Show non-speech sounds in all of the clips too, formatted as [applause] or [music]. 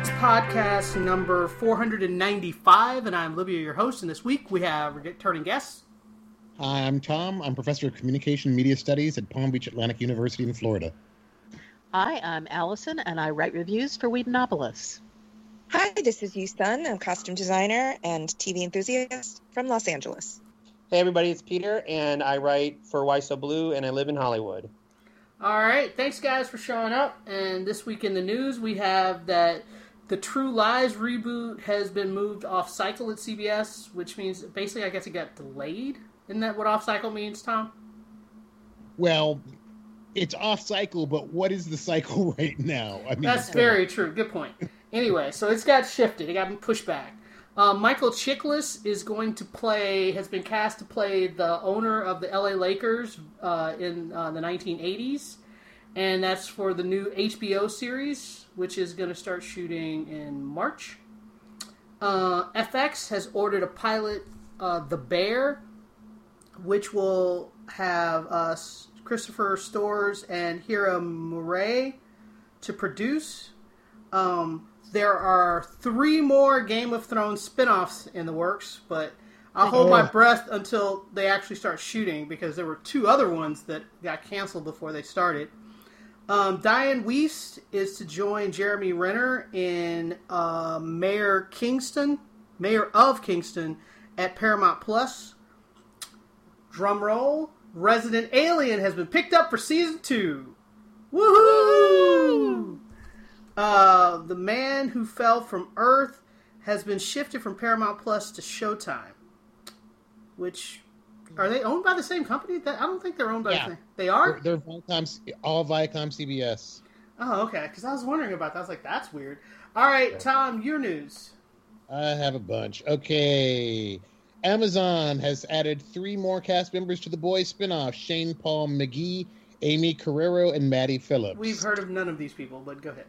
It's podcast number 495, and I'm Libya, your host. And this week we have returning guests. Hi, I'm Tom. I'm professor of communication media studies at Palm Beach Atlantic University in Florida. Hi, I'm Allison, and I write reviews for Whedonopolis. Hi, this is Yusun. I'm costume designer and TV enthusiast from Los Angeles. Hey everybody, it's Peter, and I write for Why So Blue, and I live in Hollywood. All right, thanks guys for showing up. And this week in the news, we have that the True Lies reboot has been moved off cycle at CBS, which means basically, I guess it got delayed. Isn't that what off cycle means, Tom? Well, it's off cycle, but what is the cycle [laughs] right now? I mean, That's very true. Good point. Anyway, so it's got shifted. It got pushed back. Um, Michael Chiklis is going to play, has been cast to play the owner of the LA Lakers uh, in uh, the 1980s. And that's for the new HBO series, which is going to start shooting in March. Uh, FX has ordered a pilot, uh, The Bear, which will have uh, Christopher Storer and Hiro Murai to produce. Um, there are three more Game of Thrones spin-offs in the works, but I'll hold my Oh. breath until they actually start shooting because there were two other ones that got canceled before they started. Um, Dianne Wiest is to join Jeremy Renner in uh, Mayor Kingston, Mayor of Kingston, at Paramount Plus. Drum roll. Resident Alien has been picked up for season two. Woohoo! Uh, the Man Who Fell from Earth has been shifted from Paramount Plus to Showtime. Which are they owned by the same company? That I don't think they're owned by Yeah. the same. They are. they're, they're Viacom, all Viacom CBS. Oh, okay. Because I was wondering about that. I was like, that's weird. All right, Tom, your news. I have a bunch. Okay. Amazon has added three more cast members to the Boys spinoff Shane Paul McGhie, Aimee Carrero, and Maddie Phillips. We've heard of none of these people, but go ahead.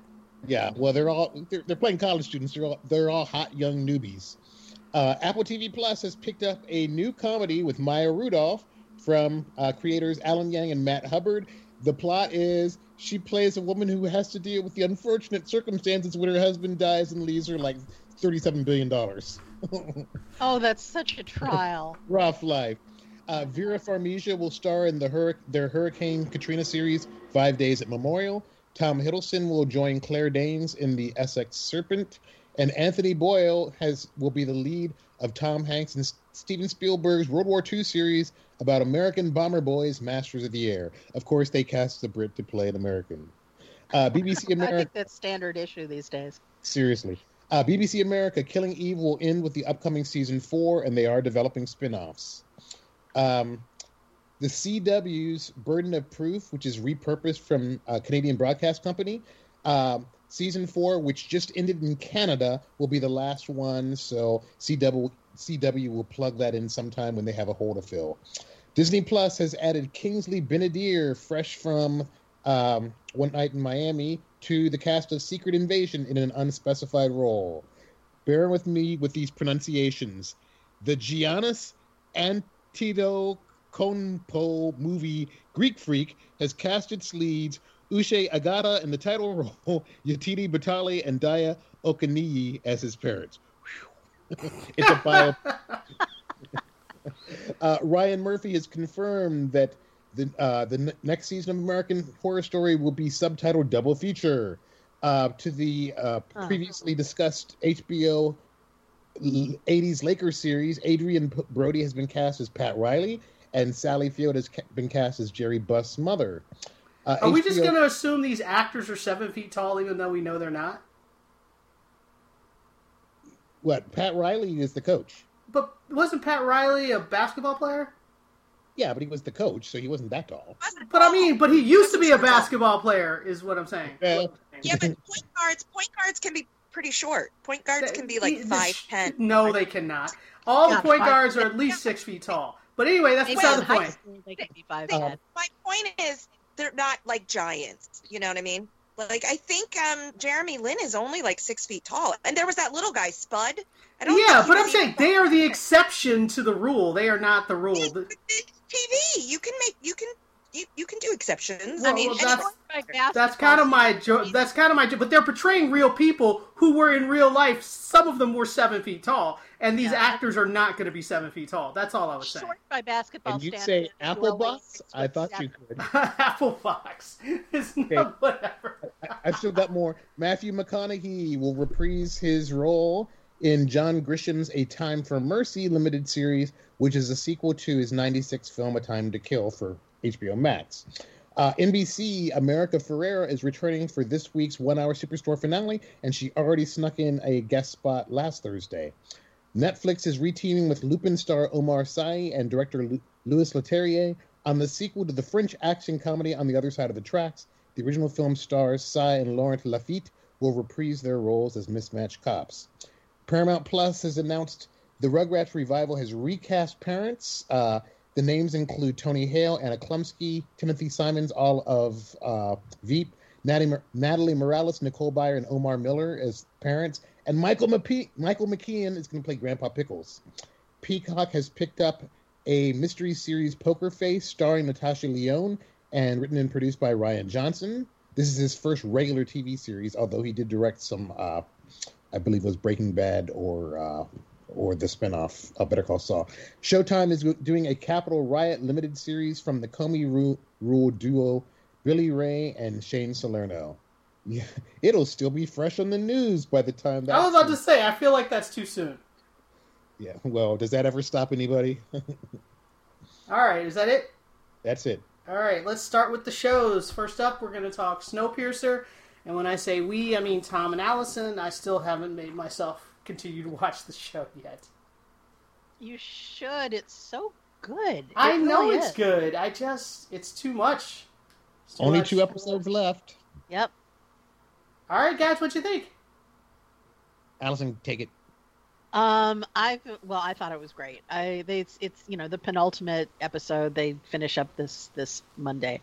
Yeah, well, they're all they're, they're playing college students. They're all, they're all hot young newbies. Uh, Apple TV Plus has picked up a new comedy with Maya Rudolph from uh, creators Alan Yang and Matt Hubbard. The plot is she plays a woman who has to deal with the unfortunate circumstances when her husband dies and leaves her like thirty-seven billion dollars. [laughs] Oh, that's such a trial. [laughs] Rough life. Uh, Vera Farmiga will star in the hur- their Hurricane Katrina series, Five Days at Memorial. Tom Hiddleston will join Claire Danes in the Essex Serpent, and Anthony Boyle has will be the lead of Tom Hanks and Steven Spielberg's World War II series about American bomber boys, masters of the air. Of course, they cast the Brit to play an American. Uh, BBC [laughs] I think that's standard issue these days. Seriously. Uh, BBC America Killing Eve will end with the upcoming season four, and they are developing spin offs. Um, the CW's Burden of Proof, which is repurposed from uh, Canadian Broadcast Company, um, season four, which just ended in Canada, will be the last one. So CW, CW will plug that in sometime when they have a hole to fill. Disney Plus has added Kingsley Ben-Adir, fresh from um, One Night in Miami, to the cast of Secret Invasion in an unspecified role. Bear with me with these pronunciations. The Giannis Antetokounmpo movie Greek Freak has cast its leads Uche Agada in the title [laughs] role, Yetide Badaki and Dayo Okeniyi as his parents. [laughs] It's a bio. [laughs] [laughs] uh, Ryan Murphy has confirmed that the uh, the n- next season of American Horror Story will be subtitled double feature. Uh, to the uh, previously discussed HBO l- 80s Lakers series, Adrian P- Brody has been cast as Pat Riley, and Sally Field has ca- been cast as Jerry Buss' mother. Uh, Are we just going to assume these actors are seven feet tall, even though we know they're not? What? Pat Riley is the coach. But wasn't Pat Riley a basketball player? Yeah, but he was the coach, so he wasn't that tall. But I mean, but he used to be a basketball player, is what I'm saying. Well, Yeah, but point guards, point guards can be pretty short. Point guards can be like The- the five sh- ten. No, they cannot. All Yeah, the point five- guards are at least six feet tall. But anyway, that's Maybe beside the high point. school they could be five Um. My point is, they're not like giants. You know what I mean? Like I think um, Jeremy Lin is only like six feet tall, and there was that little guy Spud. I don't Yeah, but I'm saying they are the exception to the rule. They are not the rule. TV. You can make you can you, you can do exceptions. Well, I mean, well, any- that's- That's kind of my joke. That's kind of my joke. But they're portraying real people who were in real life. Some of them were seven feet tall, and these Yeah. actors are not going to be seven feet tall. That's all I was saying. Short by basketball And you standards. say apple box? I thought you could. [laughs] [laughs] Apple Fox. It's not Okay. whatever. I- I've still got more. Matthew McConaughey will reprise his role in John Grisham's A Time for Mercy limited series, which is a sequel to his 96 film A Time to Kill for HBO Max. Uh, NBC, America Ferrera is returning for this week's one hour Superstore finale, and she already snuck in a guest spot last Thursday. Netflix is reteaming with Lupin star Omar Sy and director Lu- Louis Leterrier on the sequel to the French action comedy On the Other Side of the Tracks. The original film stars Sy and Laurent Lafitte will reprise their roles as mismatched cops. Paramount Plus has announced the Rugrats revival has recast parents. Uh, the names include Tony Hale, Anna Chlumsky, Timothy Simons, all of uh, Veep, Natalie, Natalie Morales, Nicole Byer, and Omar Miller as parents, and Michael, Mape- Michael McKean is going to play Grandpa Pickles. Peacock has picked up a mystery series, Poker Face, starring Natasha Lyonne and written and produced by Rian Johnson. This is his first regular TV series, although he did direct some, uh, I believe was Breaking Bad or uh, or the spinoff of Better Call Saul. Showtime is doing a Capital Riot limited series from the Comey Rule, Rule duo Billy Ray and Shane Salerno. Yeah, [laughs] it'll still be fresh on the news by the time that. I was about to say, I feel like that's too soon. Yeah, well, does that ever stop anybody? [laughs] All right, is that it? That's it. All right, let's start with the shows. First up, we're going to talk Snowpiercer. And when I say we, I mean Tom and Allison. I still haven't made myself continue to watch the show yet. You should. It's so good. It I know really it's is. good. I just, it's too much. It's too Only much. two episodes left. Yep. All right, guys, what you think? Allison, take it. Um, I well, I thought it was great. I they it's, it's you know the penultimate episode. They finish up this this Monday.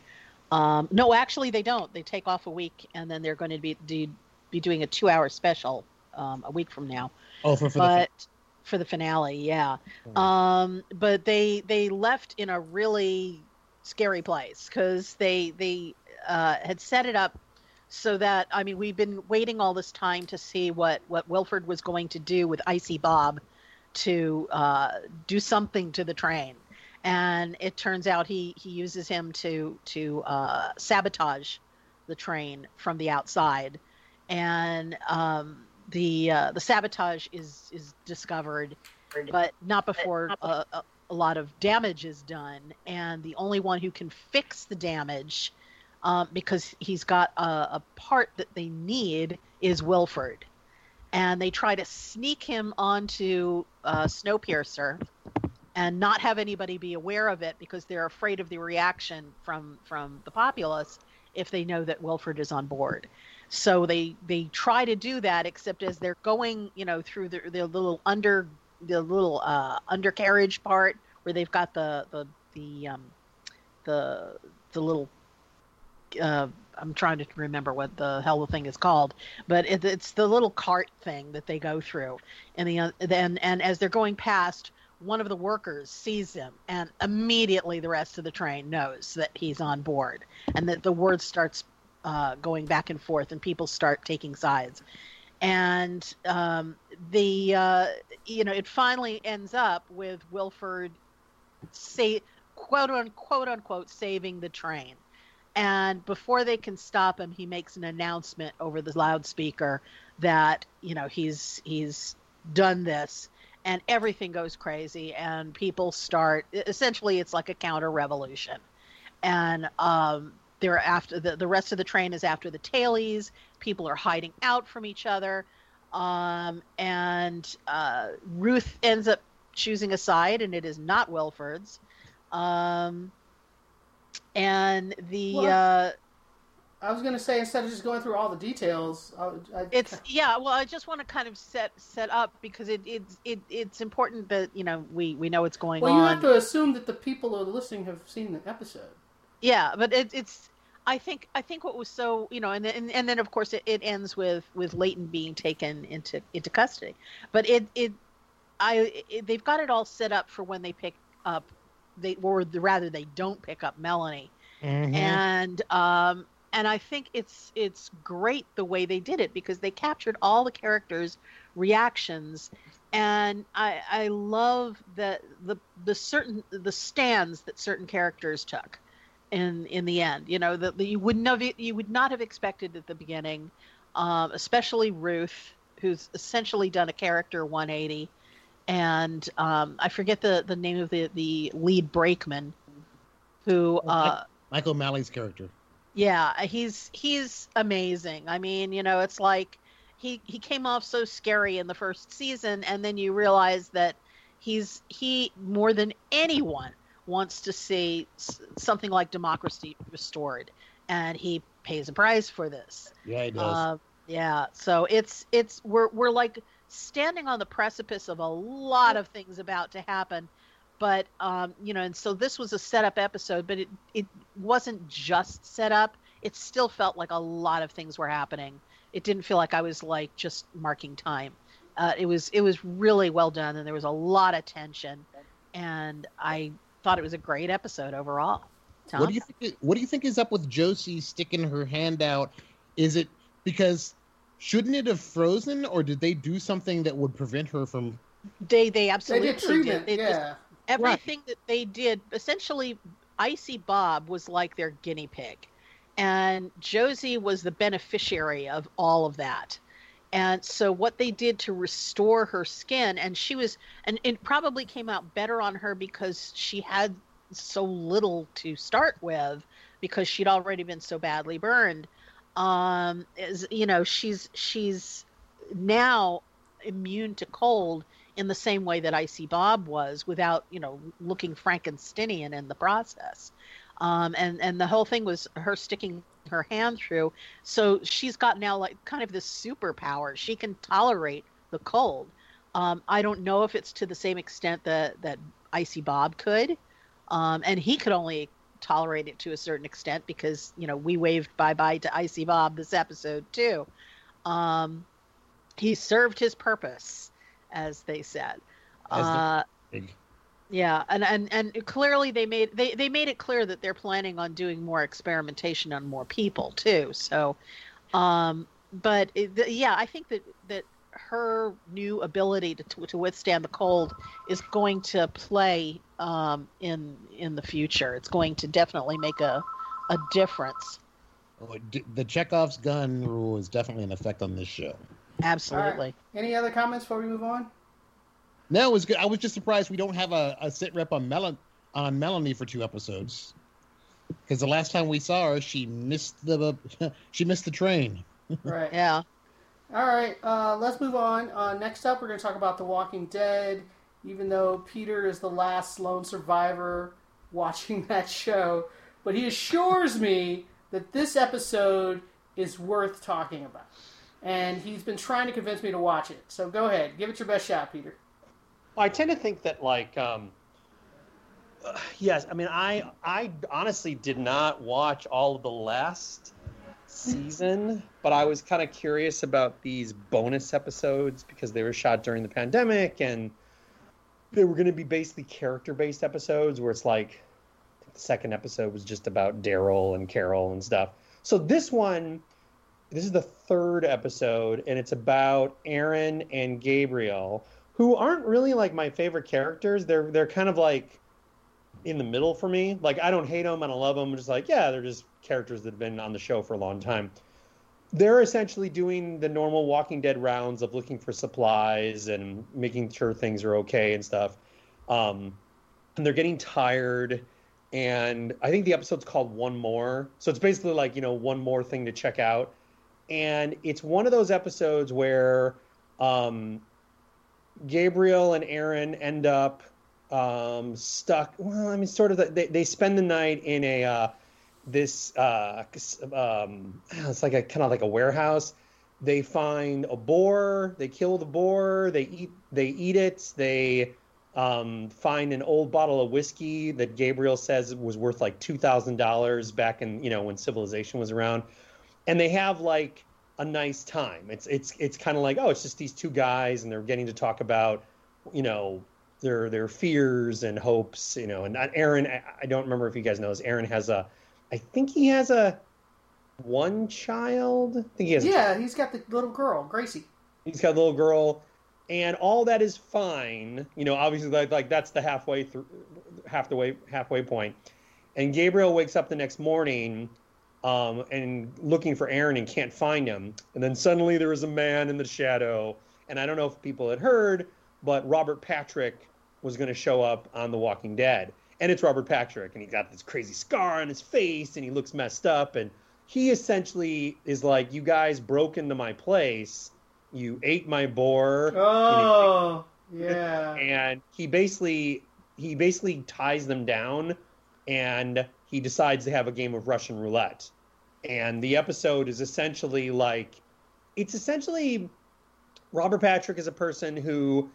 Um, no, actually they don't. They take off a week and then they're going to be do, be doing a two hour special um, a week from now. Oh, for, for but for the finale, yeah. Hmm. Um, but they they left in a really scary place because they they uh, had set it up so that I mean we've been waiting all this time to see what what Wilford was going to do with Icy Bob to uh, do something to the train, and it turns out he he uses him to to uh, sabotage the train from the outside, and um, the uh, the sabotage is is discovered, but not before a, a, a lot of damage is done, and the only one who can fix the damage, um, because he's got a, a part that they need, is Wilford, and they try to sneak him onto uh, Snowpiercer, and not have anybody be aware of it because they're afraid of the reaction from from the populace if they know that Wilford is on board. So they they try to do that, except as they're going, you know, through the, the little under the little uh, undercarriage part where they've got the the the um, the the little. Uh, I'm trying to remember what the hell the thing is called, but it, it's the little cart thing that they go through, and the then and as they're going past, one of the workers sees him, and immediately the rest of the train knows that he's on board, and that the word starts uh, going back and forth, and people start taking sides, and um, the uh, you know it finally ends up with Wilford say quote unquote unquote saving the train. And before they can stop him, he makes an announcement over the loudspeaker that you know he's he's done this, and everything goes crazy, and people start. Essentially, it's like a counter revolution, and um, they're after the the rest of the train is after the tailies. People are hiding out from each other, um, and uh, Ruth ends up choosing a side, and it is not Wilford's. Um, and the What? uh, I was gonna say instead of just going through all the details, I, I, It's yeah. Well, I just want to kind of set set up because it it's it, it's important that you know we we know what's going on. well, you have to assume that the people who are listening have seen the episode. Yeah, but it, it's. I think I think what was so you know, and then and then of course it, it ends with with Leighton being taken into into custody. But it it, I it, they've got it all set up for when they pick up, they or the, rather they don't pick up Melanie, Mhm. and um and I think it's it's great the way they did it because they captured all the characters' reactions, and I I love the the the certain the stands that certain characters took in in the end. You know that you wouldn't have you would not have expected at the beginning, um, especially Ruth, who's essentially done a character 180, and um, I forget the the name of the the lead brakeman, who. Uh, Mike O'Malley's character. yeah, he's he's amazing. I mean, you know, it's like he he came off so scary in the first season, and then you realize that he's he more than anyone wants to see something like democracy restored, and he pays a price for this. Yeah, he does. Uh, yeah, so it's it's we're we're like standing on the precipice of a lot of things about to happen, but um, you know, and so this was a setup episode, but it it wasn't just set up. It still felt like a lot of things were happening. It didn't feel like I was like just marking time. Uh, it was it was really well done, and there was a lot of tension, and I thought it was a great episode overall. Tom? What do you think? What do you think is up with Josie sticking her hand out? Is it because shouldn't it have frozen, or did they do something that would prevent her from? They they They absolutely did treatment, They just- yeah. everything that they did essentially icy bob was like their guinea pig and josie was the beneficiary of all of that and so what they did to restore her skin and she was and it probably came out better on her because she had so little to start with because she'd already been so badly burned um is you know she's she's now immune to cold in the same way that Icy Bob was without, you know, looking Frankensteinian in the process. Um, and, and the whole thing was her sticking her hand through. So she's got now like kind of this superpower. She can tolerate the cold. Um, I don't know if it's to the same extent that, that Icy Bob could. Um, and he could only tolerate it to a certain extent because, you know, we waved bye bye to Icy Bob this episode too. Um, he served his purpose as they said. As the- Uh. Yeah, and, and and clearly they made they, they made it clear that they're planning on doing more experimentation on more people too. So, um, but it, the, yeah, I think that that her new ability to to, to withstand the cold is going to play um, in in the future. It's going to definitely make a a difference. Oh, The Chekhov's gun rule is definitely an effect on this show. Absolutely. Any other comments before we move on? No, it was good. I was just surprised we don't have a, a sit rep on Melon on Melanie for two episodes. Because the last time we saw her, she missed the [laughs] she missed the train. [laughs] Right. Yeah. All right, uh, let's move on. Uh, next up, we're going to talk about The Walking Dead. Even though Peter is the last lone survivor watching [laughs] that show, but he assures me that this episode is worth talking about. And he's been trying to convince me to watch it. So go ahead, give it your best shot, Peter. Well, I tend to think that like um, uh, yes, I mean I I honestly did not watch all of the last season, but I was kind of curious about these bonus episodes because they were shot during the pandemic and they were going to be basically character-based episodes where it's like the second episode was just about Daryl and Carol and stuff. So this one this is the third episode and it's about Aaron and Gabriel who aren't really like my favorite characters. They're they're kind of like in the middle for me. Like I don't hate them, I don't love them. I'm just like yeah, they're just characters that have been on the show for a long time. They're essentially doing the normal Walking Dead rounds of looking for supplies and making sure things are okay and stuff. Um, and they're getting tired. And I think the episode's called One More. So it's basically like, you know, one more thing to check out. And it's one of those episodes where um, Gabriel and Aaron end up um, stuck. Well, I mean, sort of. The, they they spend the night in a uh, this uh, um, [sighs] it's like a kind of like a warehouse. They find a boar. They kill the boar. They eat. They eat it. They um, find an old bottle of whiskey that Gabriel says was worth like two thousand dollars back in you know when civilization was around, and they have like a nice time. It's it's it's kind of like oh, it's just these two guys, and they're getting to talk about you know their their fears and hopes. You know, and Aaron, I, don't remember if you guys know this. Aaron has a, I think he has a one child. I think he has. Yeah, he's got the little girl, Gracie. he's got a little girl and all that is fine you know obviously like, like that's the halfway through half the way halfway point and gabriel wakes up the next morning um, and looking for aaron and can't find him. And then suddenly there is a man in the shadow. And i don't know if people had heard but robert patrick was going to show up on the walking dead. And it's robert patrick and he's got this crazy scar on his face and he looks messed up. And he essentially is like you guys broke into my place. You ate my boar. Oh, [laughs] yeah. and he basically he basically ties them down and he decides to have a game of russian roulette. And the episode is essentially like it's essentially robert patrick is a person who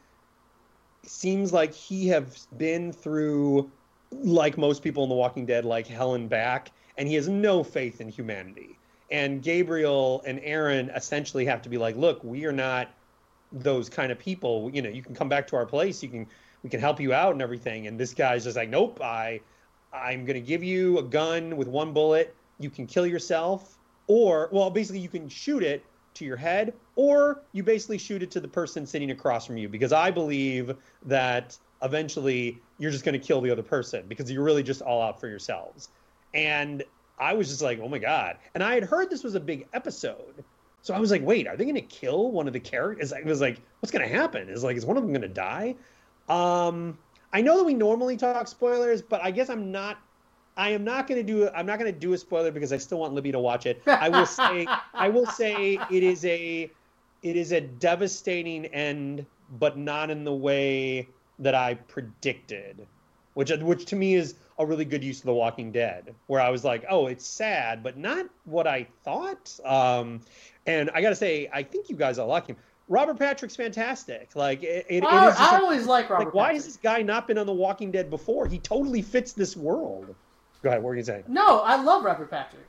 seems like he has been through like most people in the walking dead like hell and back and he has no faith in humanity. And gabriel and aaron essentially have to be like look we are not those kind of people. You know you can come back to our place. You can we can help you out and everything. And this guy's just like nope i i'm going to give you a gun with one bullet you can kill yourself or well basically you can shoot it to your head or you basically shoot it to the person sitting across from you because i believe that eventually you're just going to kill the other person because you're really just all out for yourselves and i was just like oh my god and i had heard this was a big episode so I was like, wait, are they going to kill one of the characters? I was like, what's going to happen? Is like, is one of them going to die? Um, I know that we normally talk spoilers, but I guess I'm not. I am not going to do. I'm not going to do a spoiler because I still want Libby to watch it. I will say. I will say it is a. It is a devastating end, but not in the way that I predicted, which which to me is a really good use of The Walking Dead, where I was like, oh, it's sad, but not what I thought. Um, and I got to say, I think you guys all like him. Robert Patrick's fantastic. Like it, it, it I, is just I always like Robert. like why Patrick. has this guy not been on The Walking Dead before? He totally fits this world. Go ahead. What were you saying? No, I love Robert Patrick.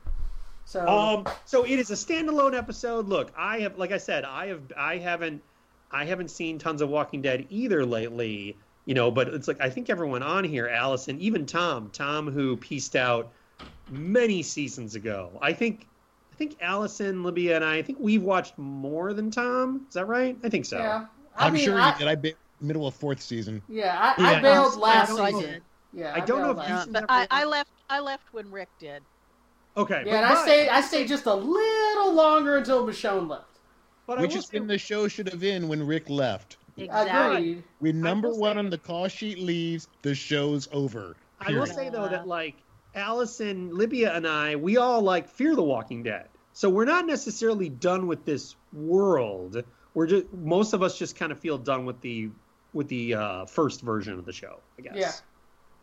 So Um, so it is a standalone episode. Look, I have, like I said, I have, I haven't, I haven't seen tons of Walking Dead either lately. You know, but it's like I think everyone on here, Allison, even Tom, Tom who pieced out many seasons ago. I think, I think Allison, Libya, and I, I think we've watched more than Tom. Is that right? I think so. yeah, I I'm mean, sure I, you did. I bet middle of fourth season. yeah, I, I Yeah. bailed Yeah, last I season. did. Yeah, I don't know if you last- but I, I left. I left when Rick did. Okay. Yeah, and I stayed. I stayed just a little longer until Michonne left. But I Which will is say- when the show should have been when Rick left. Exactly. Agreed. When number one say- on the call sheet leaves, the show's over. I will say though that like Allison, Libya, and I, we all like fear the Walking Dead. So we're not necessarily done with this world. We're just most of us just kind of feel done with the with the uh, first version of the show. I guess. Yeah.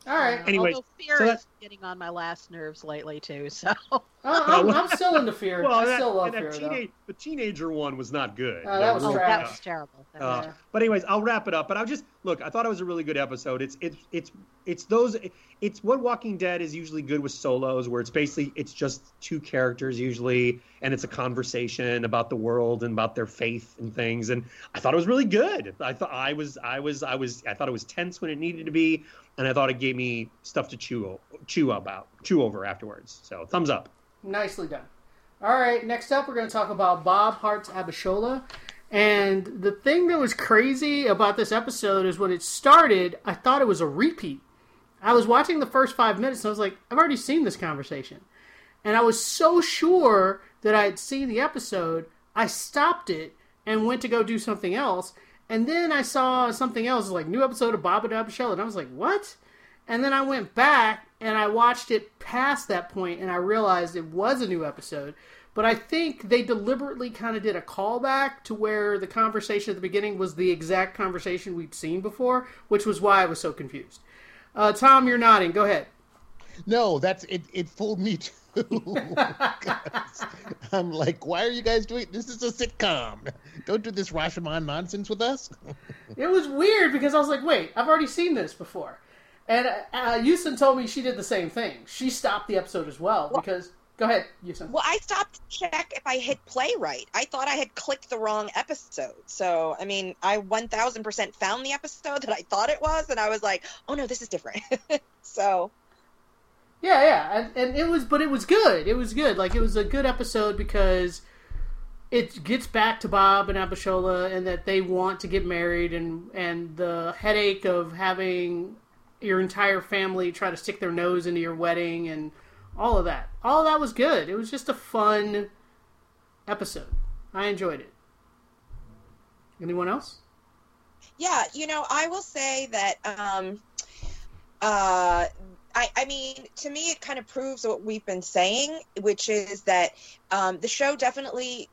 All right. Anyways, although fear so is getting on my last nerves lately too. So [laughs] I- I'm, I'm still into fear. Well, I that, still love fear teenage, the teenager one was not good. Oh, that was oh, that was terrible. That Uh, was Yeah. But anyways, I'll wrap it up. But I'll just look. I thought it was a really good episode. It's it's it's it's those. It's what Walking Dead is usually good with solos, where it's basically it's just two characters usually, and it's a conversation about the world and about their faith and things. And I thought it was really good. I thought I was I was I was I thought it was tense when it needed to be, and I thought it gave me stuff to chew chew about chew over afterwards. So thumbs up. Nicely done. All right, next up, we're going to talk about Bob Hearts Abishola. And the thing that was crazy about this episode is when it started, I thought it was a repeat. I was watching the first five minutes and I was like, I've already seen this conversation. And I was so sure that I had seen the episode, I stopped it and went to go do something else. And then I saw something else, like new episode of Bob and Abishola, and I was like, what? And then I went back and I watched it past that point and I realized it was a new episode. But I think they deliberately kind of did a callback to where the conversation at the beginning was the exact conversation we'd seen before, which was why I was so confused. Uh, Tom, you're nodding. Go ahead. No, that's it. It fooled me [laughs] too. 'Cause I'm like, why are you guys doing? This is a sitcom. Don't do this Rashomon nonsense with us. It was weird because I was like, wait, I've already seen this before. And uh, Yusin told me she did the same thing. She stopped the episode as well because. Go ahead, Yusin. Well, I stopped to check if I hit play right. I thought I had clicked the wrong episode. So, I mean, I 1000% found the episode that I thought it was, and I was like, oh no, this is different. [laughs] so, Yeah, yeah, and, and it was, but it was good. It was good. Like it was a good episode because it gets back to Bob and Abishola and that they want to get married and and the headache of having your entire family try to stick their nose into your wedding and all of that. All of that was good. It was just a fun episode. I enjoyed it. Anyone else? yeah, you know, I will say that, um, uh, I, I mean, to me, it kind of proves what we've been saying, which is that um, the show definitely,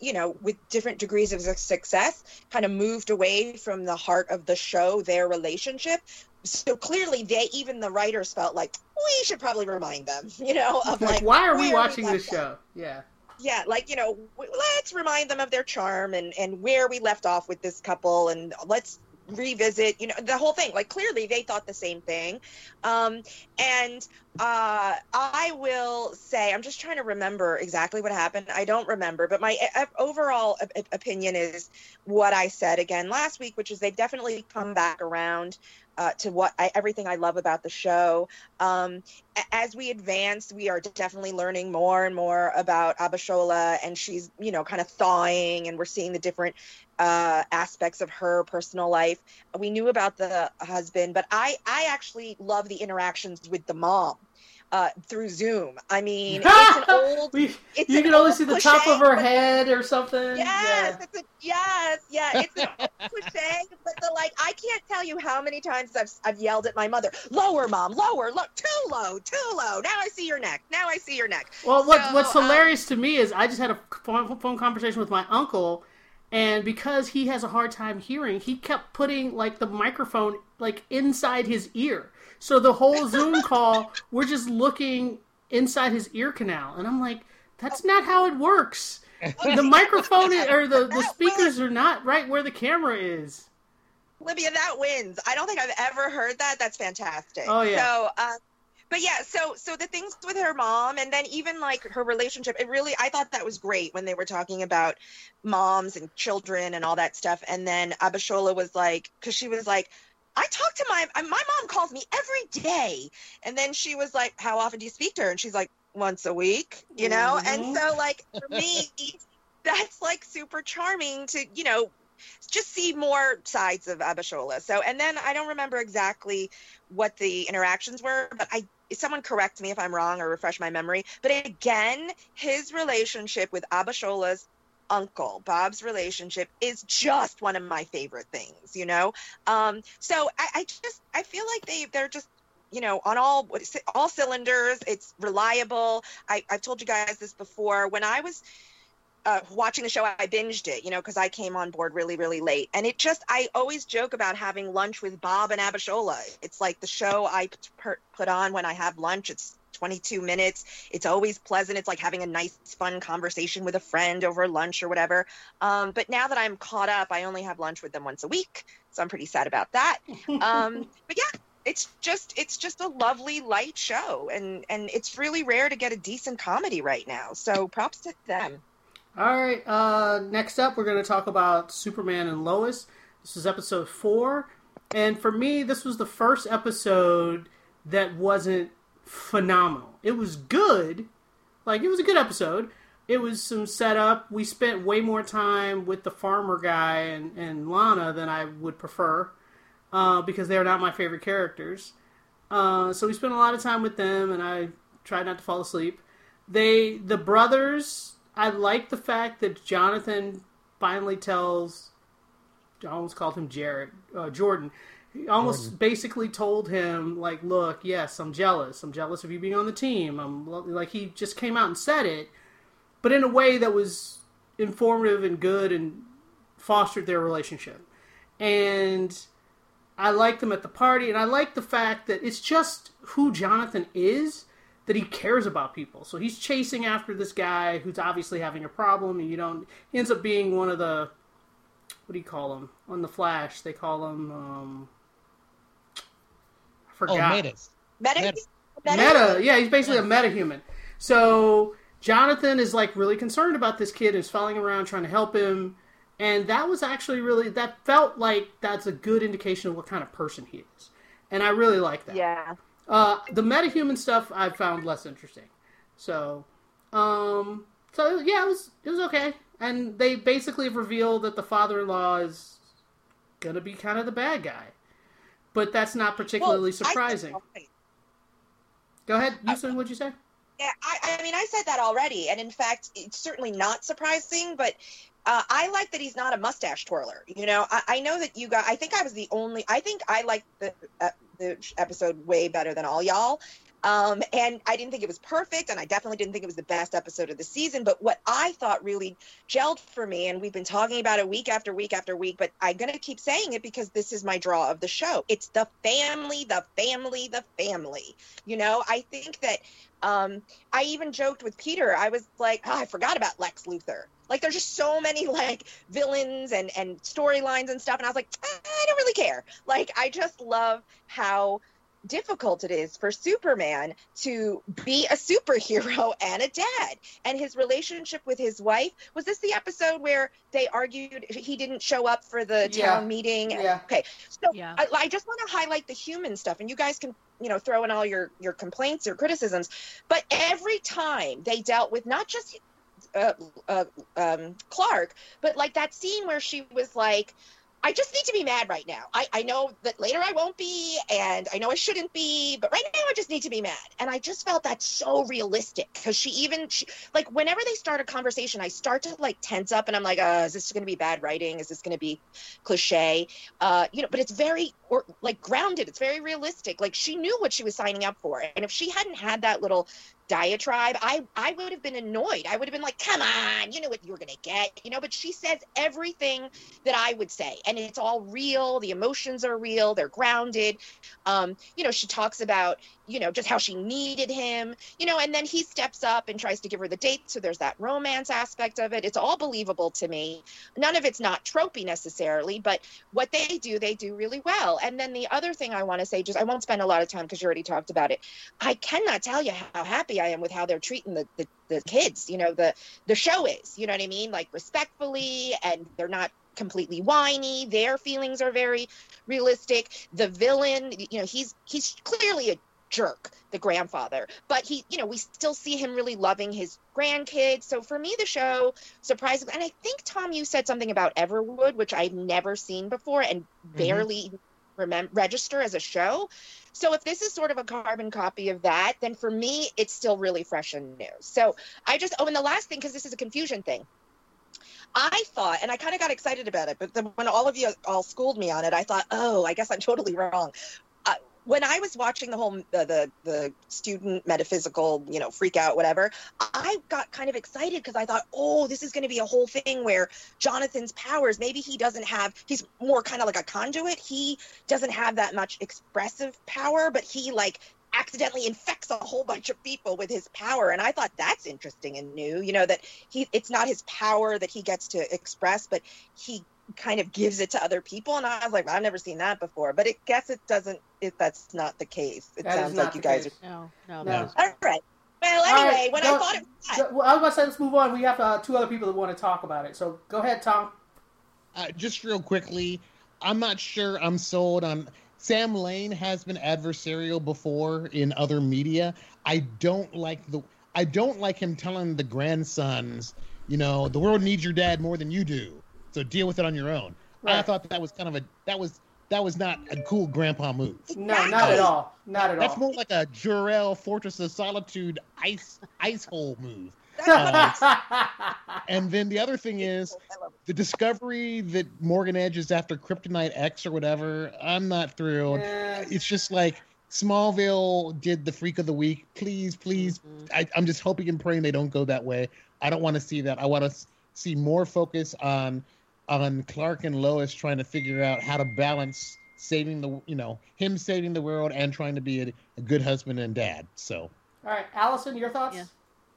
you know, with different degrees of success, kind of moved away from the heart of the show, their relationship. So clearly, they even the writers felt like we should probably remind them, [laughs] you know, of Like, like, why are we watching left this show? Yeah. Yeah, like you know, w- let's remind them of their charm and and where we left off with this couple, and let's revisit, you know, the whole thing. Like clearly, they thought the same thing, um, and uh, I will say, I'm just trying to remember exactly what happened. I don't remember, but my overall op- opinion is what I said again last week, which is they've definitely come back around. Uh, to what I, everything I love about the show. Um, as we advance, we are definitely learning more and more about Abishola, and she's, you know, kind of thawing, and we're seeing the different uh, aspects of her personal life. We knew about the husband, but I, I actually love the interactions with the mom uh, through Zoom. I mean, [laughs] it's an old. We- It's you an can only see the top of her head or something. Yes, Yeah. it's a, yes, yeah. It's an old [laughs] cliche, but the like, I can't tell you how many times I've I've yelled at my mother, "Lower, mom, lower, look, too low, too low." Now I see your neck. Now I see your neck. Well, what, So, what's um, hilarious to me is I just had a phone, phone conversation with my uncle, and because he has a hard time hearing, he kept putting like the microphone like inside his ear. So the whole Zoom call, we're just looking inside his ear canal, and I'm like, that's not how it works. The microphone i- or the, the speakers are not right where the camera is. Libya, that wins. I don't think I've ever heard that. That's fantastic. Oh, yeah. So, uh, but yeah, so so the things with her mom, and then even like her relationship, it really I thought that was great when they were talking about moms and children and all that stuff. And then Abishola was like, because she was like. I talk to my my mom calls me every day, and then she was like, "How often do you speak to her?" And she's like, "Once a week," you know. Mhm. And so, like for me, [laughs] that's like super charming to you know just see more sides of Abishola. So, and then I don't remember exactly what the interactions were, but I someone correct me if I'm wrong or refresh my memory. But again, his relationship with Abishola's uncle, Bob's relationship is just one of my favorite things, you know? Um, so I, I just I feel like they they're just you know on all all cylinders it's reliable I, i've told you guys this before when i was uh, watching the show, I binged it, you know, because I came on board really, really late. And it just, I always joke about having lunch with Bob and Abishola. It's like the show i put on when I have lunch. It's 22 minutes. It's always pleasant. It's like having a nice, fun conversation with a friend over lunch or whatever. Um, but now that I'm caught up, I only have lunch with them once a week. So I'm pretty sad about that. Um, [laughs] but yeah. It's just it's just a lovely light show and and it's really rare to get a decent comedy right now. So props to them. All right. Uh, next up, we're going to talk about Superman and Lois. This is episode four, and for me, this was the first episode that wasn't phenomenal. It was good, like it was a good episode. It was some setup. We spent way more time with the farmer guy and, and Lana than I would prefer, uh, because they're not my favorite characters. Uh, so we spent a lot of time with them, and I tried not to fall asleep. They, the brothers, I like the fact that Jonathan finally tells. I almost called him Jared, uh, Jordan. He almost basically told him, like, look, yes, I'm jealous. I'm jealous of you being on the team. I'm like, he just came out and said it, but in a way that was informative and good and fostered their relationship. And I liked them at the party, and I like the fact that it's just who Jonathan is that he cares about people. So he's chasing after this guy who's obviously having a problem, and you don't. He ends up being one of the what do you call them on the Flash? They call him. Um, Oh, forgot. Metas. Meta, Meta. Meta, yeah, he's basically a metahuman. So Jonathan is like really concerned about this kid who's following around trying to help him, and that was actually really that felt like that's a good indication of what kind of person he is, and I really like that. Yeah. Uh, the metahuman stuff I found less interesting. So, um, so yeah, it was it was okay, and they basically reveal that the father-in-law is gonna be kind of the bad guy, but that's not particularly Well, surprising. Go ahead, you said what'd you say? Yeah, I, I mean, I said that already, and in fact, it's certainly not surprising. But uh, I like that he's not a mustache twirler. You know, I, I know that you got. I think I was the only. I think I liked the uh, the episode way better than all y'all. Um, and I didn't think it was perfect, and I definitely didn't think it was the best episode of the season. But what I thought really gelled for me, and we've been talking about it week after week after week, but I'm gonna keep saying it because this is my draw of the show. It's the family, the family, the family. You know, I think that um, I even joked with Peter. I was like, oh, I forgot about Lex Luthor. Like, there's just so many like villains and and storylines and stuff, and I was like, "Eh, I don't really care. Like, I just love how difficult it is for Superman to be a superhero [laughs] and a dad. And his relationship with his wife was this the episode where they argued he didn't show up for the Yeah. town meeting? Yeah. Okay, so Yeah. I, I just want to highlight the human stuff, and you guys can you know throw in all your your complaints or criticisms, but every time they dealt with not just uh, uh, um, Clark, but like that scene where she was like. I just need to be mad right now. I, I know that later I won't be, and I know I shouldn't be, but right now I just need to be mad. And I just felt that so realistic because she even, she, like, whenever they start a conversation, I start to like tense up and I'm like, uh, is this going to be bad writing? Is this going to be cliche? Uh, you know, but it's very, or, like, grounded. It's very realistic. Like, she knew what she was signing up for. And if she hadn't had that little diatribe, I, I would have been annoyed. I would have been like, come on, you know what you were going to get, you know, but she says everything that I would say. And it's all real. The emotions are real. They're grounded. Um, you know, she talks about, you know, just how she needed him, you know, and then he steps up and tries to give her the date. So there's that romance aspect of it. It's all believable to me. None of it's not tropey necessarily, but what they do, they do really well. And then the other thing I want to say, just I won't spend a lot of time because you already talked about it. I cannot tell you how happy I am with how they're treating the, the, the kids. You know, the the show is, you know what I mean? Like respectfully, and they're not completely whiny. Their feelings are very realistic. The villain, you know, he's he's clearly a jerk, the grandfather, but he, you know, we still see him really loving his grandkids. So for me, the show surprisingly, and I think Tom, you said something about Everwood, which I've never seen before and mm-hmm. barely remember register as a show. So if this is sort of a carbon copy of that, then for me, it's still really fresh and new. So I just, oh, and the last thing, because this is a confusion thing. I thought, and I kind of got excited about it, but then when all of you all schooled me on it, I thought, oh, I guess I'm totally wrong. When I was watching the whole uh, the the student metaphysical, you know, freak out, whatever, I got kind of excited because I thought, oh, this is going to be a whole thing where Jonathan's powers, maybe he doesn't have, he's more kind of like a conduit. He doesn't have that much expressive power, but he like accidentally infects a whole bunch of people with his power and i thought that's interesting and new you know that he it's not his power that he gets to express but he kind of gives it to other people and i was like i've never seen that before but it guess it doesn't it that's not the case it That is sounds like you guys case. No, no, No. all right well anyway right, when go- i thought it was So, well, I was about to say let's move on. We have uh, two other people that want to talk about it. So go ahead, Tom. Uh, just real quickly, I'm not sure I'm sold on. Sam Lane has been adversarial before in other media. I don't like the. I don't like him telling the grandsons, you know, the world needs your dad more than you do, so deal with it on your own. I thought that was kind of a that was that was not a cool grandpa move. No, not at all. Not at That's all. That's more like a Jor-El Fortress of Solitude ice ice hole move. that's what I- [laughs] And then the other thing is I love it. the discovery that Morgan Edge is after Kryptonite X or whatever. I'm not thrilled. Yeah. It's just like Smallville did the freak of the week. Please, please. Mhm. I, I'm just hoping and praying they don't go that way. I don't want to see that. I want to see more focus on on Clark and Lois trying to figure out how to balance saving the you know him saving the world and trying to be a, a good husband and dad. So All right, Allison, your thoughts? Yeah.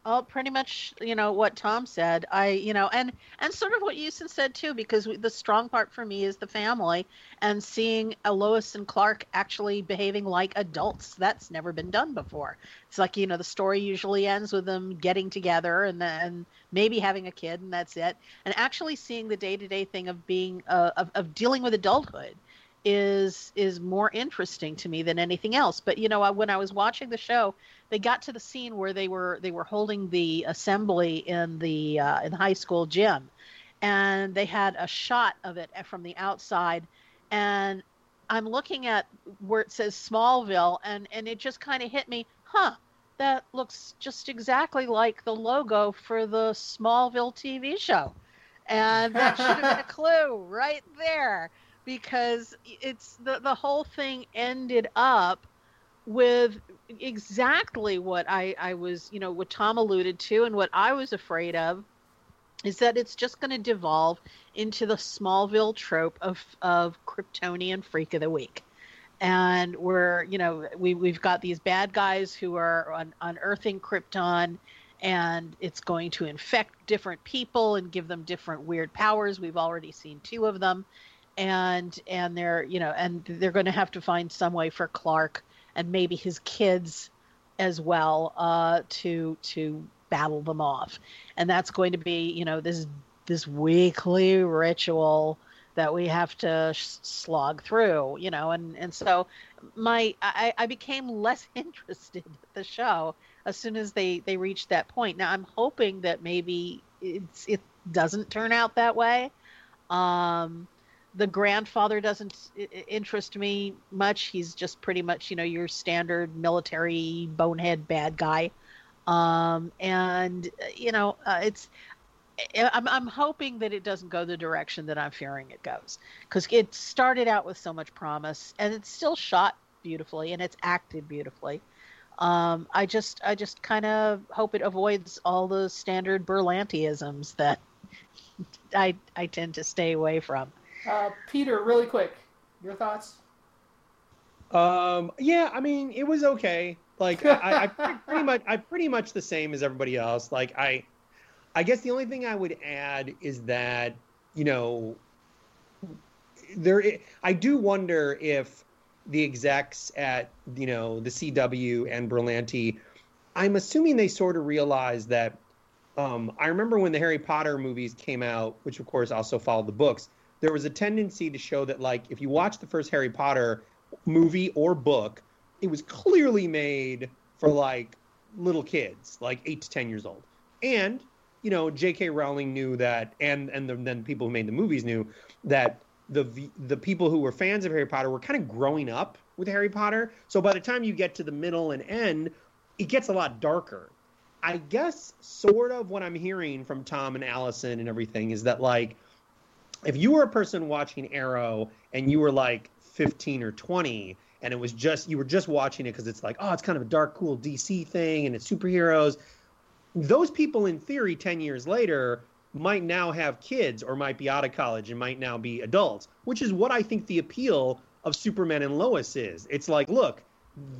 Oh, pretty much, you know what Tom said. I, you know, and and sort of what Houston said too, because the strong part for me is the family and seeing Lois and Clark actually behaving like adults. That's never been done before. It's like you know the story usually ends with them getting together and then maybe having a kid, and that's it. And actually seeing the day to day thing of being uh, of of dealing with adulthood is is more interesting to me than anything else. But you know, I, when I was watching the show, they got to the scene where they were they were holding the assembly in the uh, in the high school gym, and they had a shot of it from the outside, and I'm looking at where it says Smallville, and and it just kind of hit me, huh? That looks just exactly like the logo for the Smallville TV show, and that should have been a [laughs] clue right there because it's the the whole thing ended up with exactly what I, I was, you know, what Tom alluded to and what I was afraid of is that it's just going to devolve into the Smallville trope of, of Kryptonian Freak of the Week. And we're, you know, we, we've got these bad guys who are un, unearthing Krypton and it's going to infect different people and give them different weird powers. We've already seen two of them. And and they're you know and they're going to have to find some way for Clark and maybe his kids as well uh, to to battle them off, and that's going to be you know this this weekly ritual that we have to slog through, you know, and and so my I, I became less [laughs] interested in the show as soon as they they reached that point. Now I'm hoping that maybe it's it doesn't turn out that way. Um, the grandfather doesn't interest me much. He's just pretty much, you know, your standard military bonehead bad guy. Um, and you know, uh, it's. I'm, I'm hoping that it doesn't go the direction that I'm fearing it goes, because it started out with so much promise, and it's still shot beautifully and it's acted beautifully. Um, I just, I just kind of hope it avoids all the standard Berlantiisms that [laughs] I, I tend to stay away from. Uh, Peter, really quick, your thoughts? Um, yeah, I mean, it was okay. Like, I, I [laughs] pretty much, I pretty much the same as everybody else. Like, I, I guess the only thing I would add is that you know, there, I do wonder if the execs at you know the CW and Berlanti, I'm assuming they sort of realized that. Um, I remember when the Harry Potter movies came out, which of course also followed the books there was a tendency to show that like if you watch the first Harry Potter movie or book, it was clearly made for like little kids, like eight to ten years old. And you know, J.K. Rowling knew that, and and the, then people who made the movies knew that the the people who were fans of Harry Potter were kind of growing up with Harry Potter. So by the time you get to the middle and end, it gets a lot darker. I guess sort of what I'm hearing from Tom and Allison and everything is that like if you were a person watching Arrow and you were like 15 or 20 and it was just you were just watching it because it's like oh it's kind of a dark cool DC thing and it's superheroes those people in theory 10 years later might now have kids or might be out of college and might now be adults which is what I think the appeal of Superman and Lois is. It's like look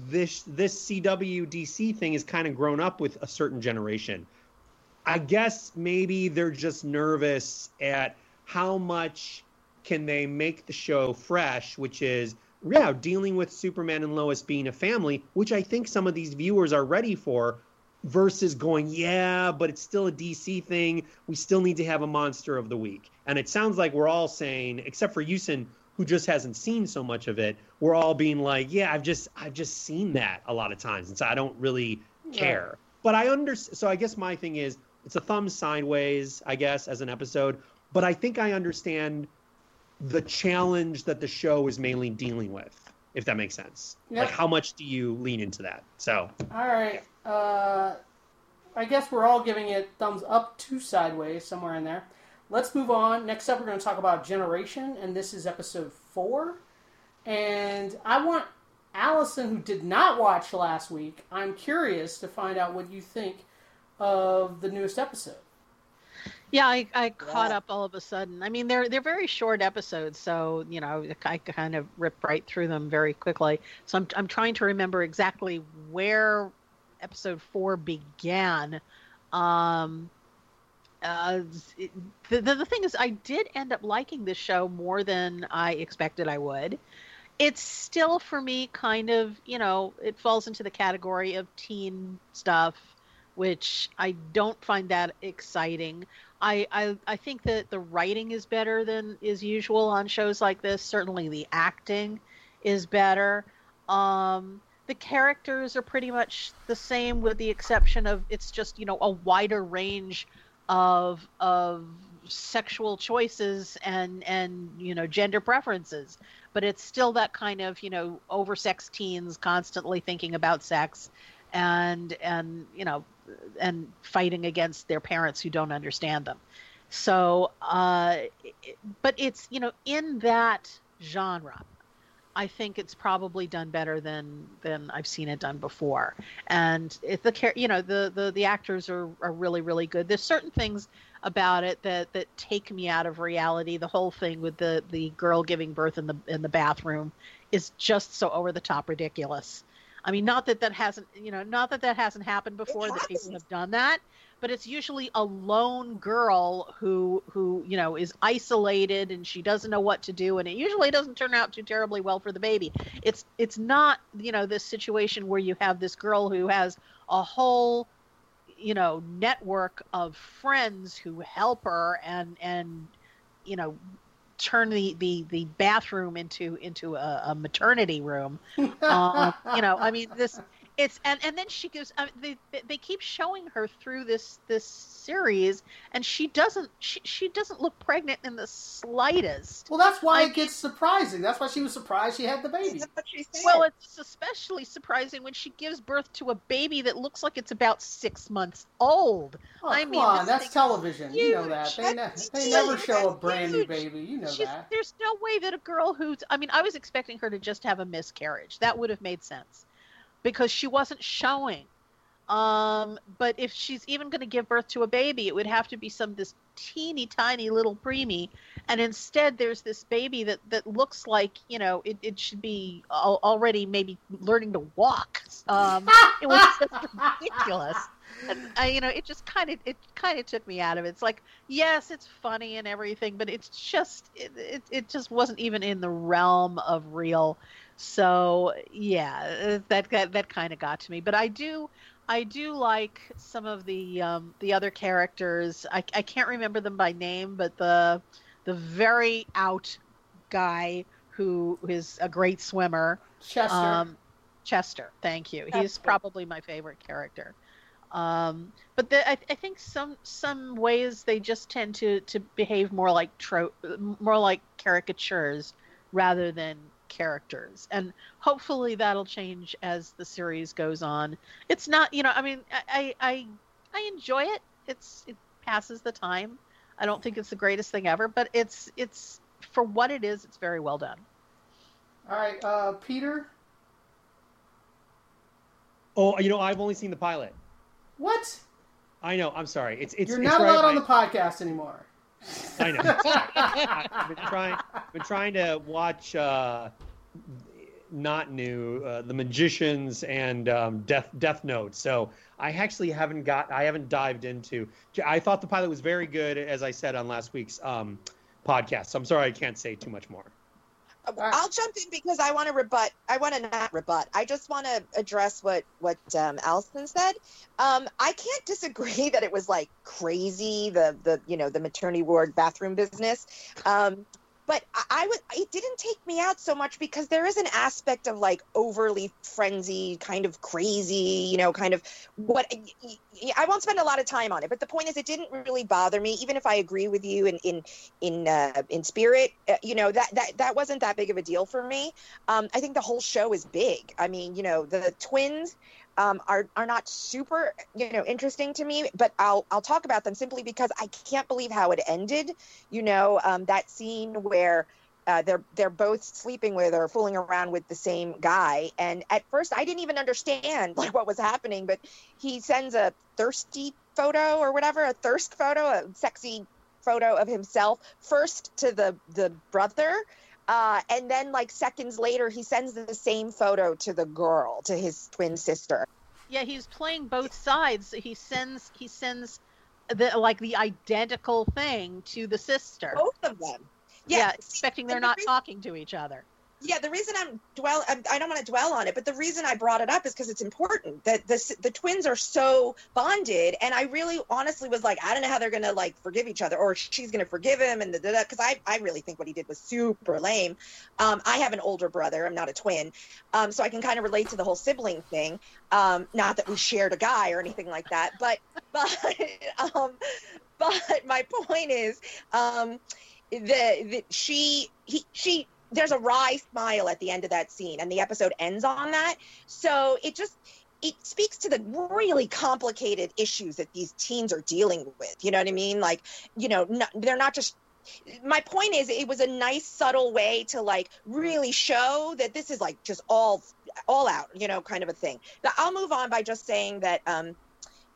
this this CW DC thing is kind of grown up with a certain generation. I guess maybe they're just nervous at how much can they make the show fresh, which is yeah, dealing with Superman and Lois being a family, which I think some of these viewers are ready for, versus going, yeah, but it's still a DC thing. We still need to have a monster of the week. And it sounds like we're all saying, except for Houston, who just hasn't seen so much of it, we're all being like, yeah, I've just I've just seen that a lot of times, and so I don't really care. Yeah. But I understand. So I guess my thing is, it's a thumb sideways, I guess, as an episode but I think I understand the challenge that the show is mainly dealing with, if that makes sense. Yep. Like, how much do you lean into that? So, all right. Uh, I guess we're all giving it thumbs up to sideways, somewhere in there. Let's move on. Next up, we're going to talk about Generation, and this is episode four. And I want Allison, who did not watch last week, I'm curious to find out what you think of the newest episode. Yeah, I, I caught up all of a sudden. I mean, they're they're very short episodes, so you know I kind of ripped right through them very quickly. So I'm I'm trying to remember exactly where episode four began. Um, uh, it- the, the the thing is, I did end up liking this show more than I expected I would. It's still for me kind of you know it falls into the category of teen stuff, which I don't find that exciting. I, I I think that the writing is better than is usual on shows like this. Certainly, the acting is better. Um, the characters are pretty much the same, with the exception of it's just you know a wider range of of sexual choices and and you know gender preferences. But it's still that kind of you know oversexed teens constantly thinking about sex, and and you know and fighting against their parents who don't understand them. So, uh, but it's you know in that genre, I think it's probably done better than than I've seen it done before. And if the care, you know the the the actors are are really really good. There's certain things about it that that take me out of reality. The whole thing with the the girl giving birth in the in the bathroom is just so over the top ridiculous. I mean, not that that hasn't, you know, not that that hasn't happened before that people have done that, but it's usually a lone girl who who you know is isolated and she doesn't know what to do, and it usually doesn't turn out too terribly well for the baby. It's it's not you know this situation where you have this girl who has a whole you know network of friends who help her and and you know turn the the, the bathroom into into a, a maternity room. [laughs] Um, you know i mean this it's and and then she gives I uh, they they keep showing her through this this series and she doesn't she, she doesn't look pregnant in the slightest Well, that's why I it gets surprising. That's why she was surprised she had the baby. That's what she said. well it's especially surprising when she gives birth to a baby that looks like it's about six months old Oh, I come mean, on, that's thing's television. You know that. They, ne- they never show a That's brand new baby. You know She's, that. there's no way that a girl who's I mean, I was expecting her to just have a miscarriage. That would have made sense. Because she wasn't showing. Um, but if she's even going to give birth to a baby, it would have to be some this teeny tiny little preemie, and instead there's this baby that that looks like you know it, it should be al- already maybe learning to walk. Um, it was just [laughs] ridiculous. And, I, you know, it just kind of it kind of took me out of it. It's like yes, it's funny and everything, but it's just it, it, it just wasn't even in the realm of real. So yeah, uh, that that, that kind of got to me. But I do I do like some of the um, the other characters. I, I can't remember them by name, but the the very out guy who is a great swimmer. Chester. Um, Chester, thank you. He's probably my favorite character. Um, but the, I, I think some some ways they just tend to to behave more like tro- more like caricatures rather than characters, and hopefully that'll change as the series goes on. It's not, you know, I mean, I I I, I enjoy it. It's it passes the time. I don't think it's the greatest thing ever, but it's it's for what it is. It's very well done. All right, uh, Peter. Oh, you know, I've only seen the pilot. What? I know. I'm sorry. It's it's. You're it's not right- allowed on I- the podcast anymore. I know. I've been trying. Been trying to watch. Uh, not new, uh, The Magicians and um, Death Death Note. So I actually haven't got. I haven't dived into. I thought the pilot was very good, as I said on last week's um, podcast. So I'm sorry I can't say too much more. Right. I'll jump in because I want to rebut. I want to not rebut. I just want to address what what um, Allison said. Um, I can't disagree [laughs] that it was like crazy the the you know the maternity ward bathroom business. Um, but I, I would it didn't take me out so much because there is an aspect of like overly frenzy, kind of crazy, you know, kind of what I won't spend a lot of time on it. But the point is, it didn't really bother me, even if I agree with you in in in uh, in spirit. Uh, you know that that that wasn't that big of a deal for me. Um, I think the whole show is big. I mean, you know, the twins um, are are not super you know interesting to me, but I'll I'll talk about them simply because I can't believe how it ended. You know, um, that scene where. Uh, they're they're both sleeping with or fooling around with the same guy, and at first I didn't even understand [laughs] like what was happening. But he sends a thirsty photo or whatever, a thirst photo, a sexy photo of himself first to the the brother. Uh, and then like seconds later he sends the same photo to the girl to his twin sister Yeah, he's playing both sides. He sends he sends the like the identical thing to the sister. both of them yeah, yeah, expecting they're the not talking to each other. Yeah the reason i'm dwell I'm, don't want to dwell on it but the reason i brought it up is because it's important that the, the twins are so bonded and i really honestly was like i don't know how they're gonna like forgive each other or she's gonna forgive him and the, because I, I really think what he did was super lame. Um, i have an older brother i'm not a twin um, so i can kind of relate to the whole sibling thing um, not that we shared a guy or anything like that but [laughs] but um, but my point is um, the she he she there's a wry smile at the end of that scene and the episode ends on that. So it just it speaks to the really complicated issues that these teens are dealing with you know what i mean? Like you know not, they're not just my point is it was a nice subtle way to like really show that this is like just all all out you know kind of a thing. But i'll move on by just saying that um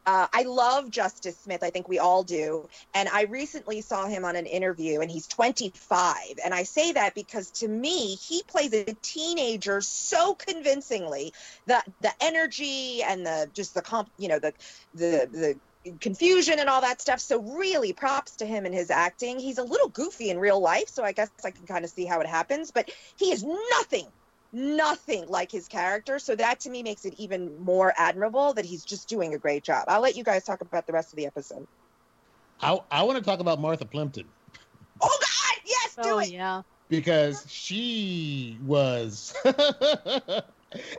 uh, I love Justice Smith. I think we all do. And I recently saw him on an interview, and he's 25. And I say that because to me, he plays a teenager so convincingly. The the energy and the just the comp, you know, the the the confusion and all that stuff. So really, props to him and his acting. He's a little goofy in real life, so I guess I can kind of see how it happens. But he is nothing nothing like his character. So that to me makes it even more admirable that he's just doing a great job. I'll let you guys talk about the rest of the episode. I, I want to talk about Martha Plimpton Oh God, yes, do Oh it. yeah. because she was. [laughs]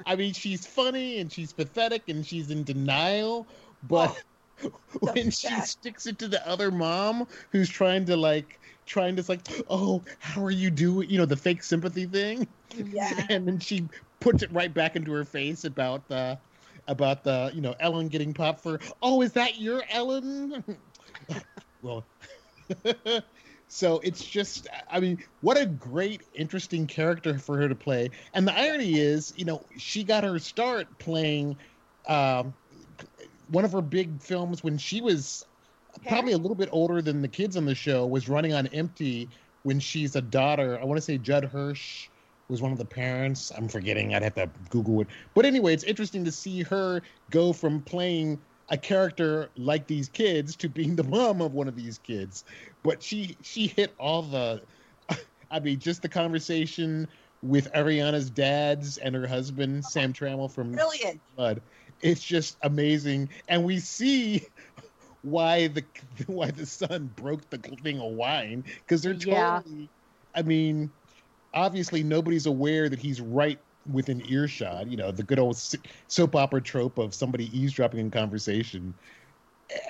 I mean, she's funny and she's pathetic and she's in denial, but oh, [laughs] when she sticks it to the other mom who's trying to like trying to like, oh, how are you doing? You know, the fake sympathy thing. Yeah. [laughs] and then she puts it right back into her face about the about the you know Ellen getting popped for oh is that your Ellen [laughs] well [laughs] so it's just I mean what a great interesting character for her to play and the irony is you know she got her start playing um, one of her big films when she was probably a little bit older than the kids on the show was running on empty when she's a daughter I want to say Judd Hirsch was one of the parents. I'm forgetting. I'd have to Google it. But anyway, it's interesting to see her go from playing a character like these kids to being the mom of one of these kids. But she she hit all the [laughs] I mean, just the conversation with Ariana's dads and her husband, Sam Trammell from Brilliant. Blood. It's just amazing. And we see why the [laughs] why the son broke the thing of wine because they're Yeah. totally I mean, obviously nobody's aware that he's right within earshot. You know, the good old soap opera trope of somebody eavesdropping in conversation.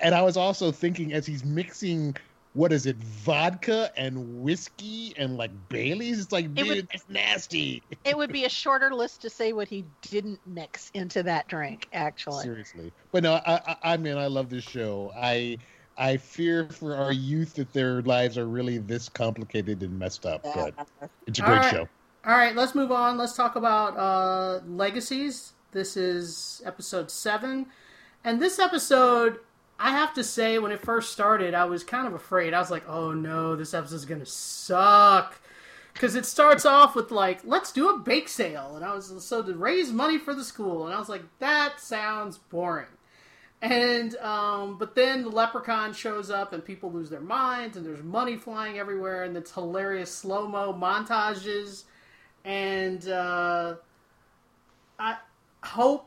And I was also thinking as he's mixing, what is it, vodka and whiskey and like Bailey's? It's like, dude, would- that's nasty. It would be a shorter list to say what he didn't mix into that drink, actually. Seriously, but no, I, I, I mean, I love this show. I, I fear for our youth that their lives are really this complicated and messed up. But it's a great right. show. All right, let's move on. Let's talk about uh, legacies. This is episode seven, and this episode, I have to say, when it first started, I was kind of afraid. I was like, "Oh no, this episode's gonna suck," because it starts off with like, "Let's do a bake sale," and I was so to raise money for the school, and I was like, "That sounds boring." And um, but then the leprechaun shows up and people lose their minds and there's money flying everywhere and it's hilarious slow mo montages and uh, I hope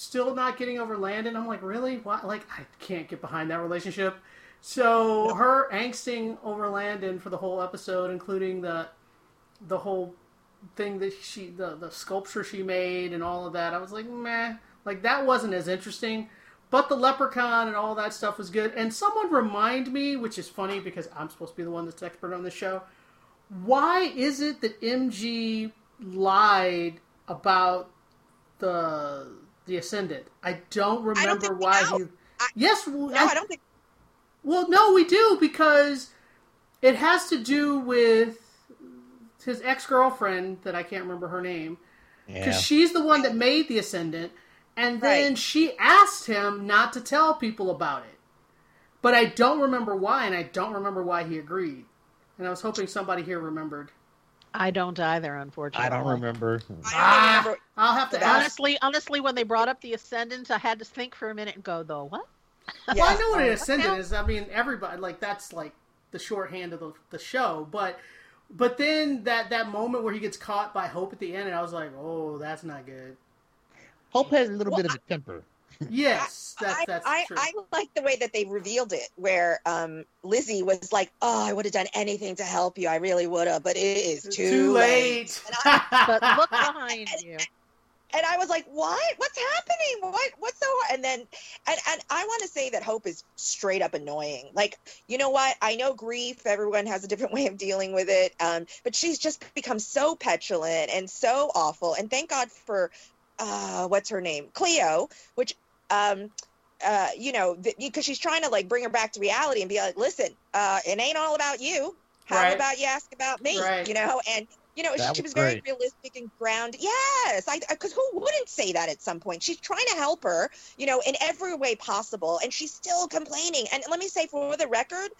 still not getting over Landon. I'm like, really? What? Like, I can't get behind that relationship. So her angsting over Landon for the whole episode, including the the whole thing that she the the sculpture she made and all of that. I was like, meh. Like that wasn't as interesting. But the leprechaun and all that stuff was good. And someone remind me, which is funny because I'm supposed to be the one that's expert on the show. Why is it that MG lied about the the ascendant? I don't remember think we why know. he. I- yes, No, I don't think. well, no, we do because it has to do with his ex girlfriend that I can't remember her name because Yeah. she's the one that made the ascendant, and then Right. she asked him not to tell people about it. but I don't remember why, and I don't remember why he agreed. And I was hoping somebody here remembered. I don't either, unfortunately. I don't remember. I don't Ah, remember. I'll have to The ask. Honestly, honestly, when they brought up the Ascendant, I had to think for a minute and go, though, what? Well, I know what an ascendant is. I mean, everybody like that's like the shorthand of the, the show. But but then that that moment where he gets caught by Hope at the end, and I was like, oh, that's not good. Hope has a little Well, bit of a temper. Yes, [laughs] that's I, that's I, true. I like the way that they revealed it, where um, Lizzie was like, "Oh, I would have done anything to help you. I really would have, but it is too, Too late. [laughs] But look behind you. And I was like, "What? What's happening? What? What's so?" hard?" And then, and, and I want to say that Hope is straight up annoying. Like, you know what? I know grief. Everyone has a different [laughs] way of dealing with it. Um, but she's just become so petulant and so awful. And thank God for, uh, what's her name, Cleo, which, um, uh, you know, because she's trying to like bring her back to reality and be like, "Listen, uh, it ain't all about you. How Right. about you ask about me?" Right. You know, and you know, That she was was very realistic and grounded. Yes, I because who wouldn't say that at some point? She's trying to help her, you know, in every way possible, and she's still complaining. And let me say, for the record,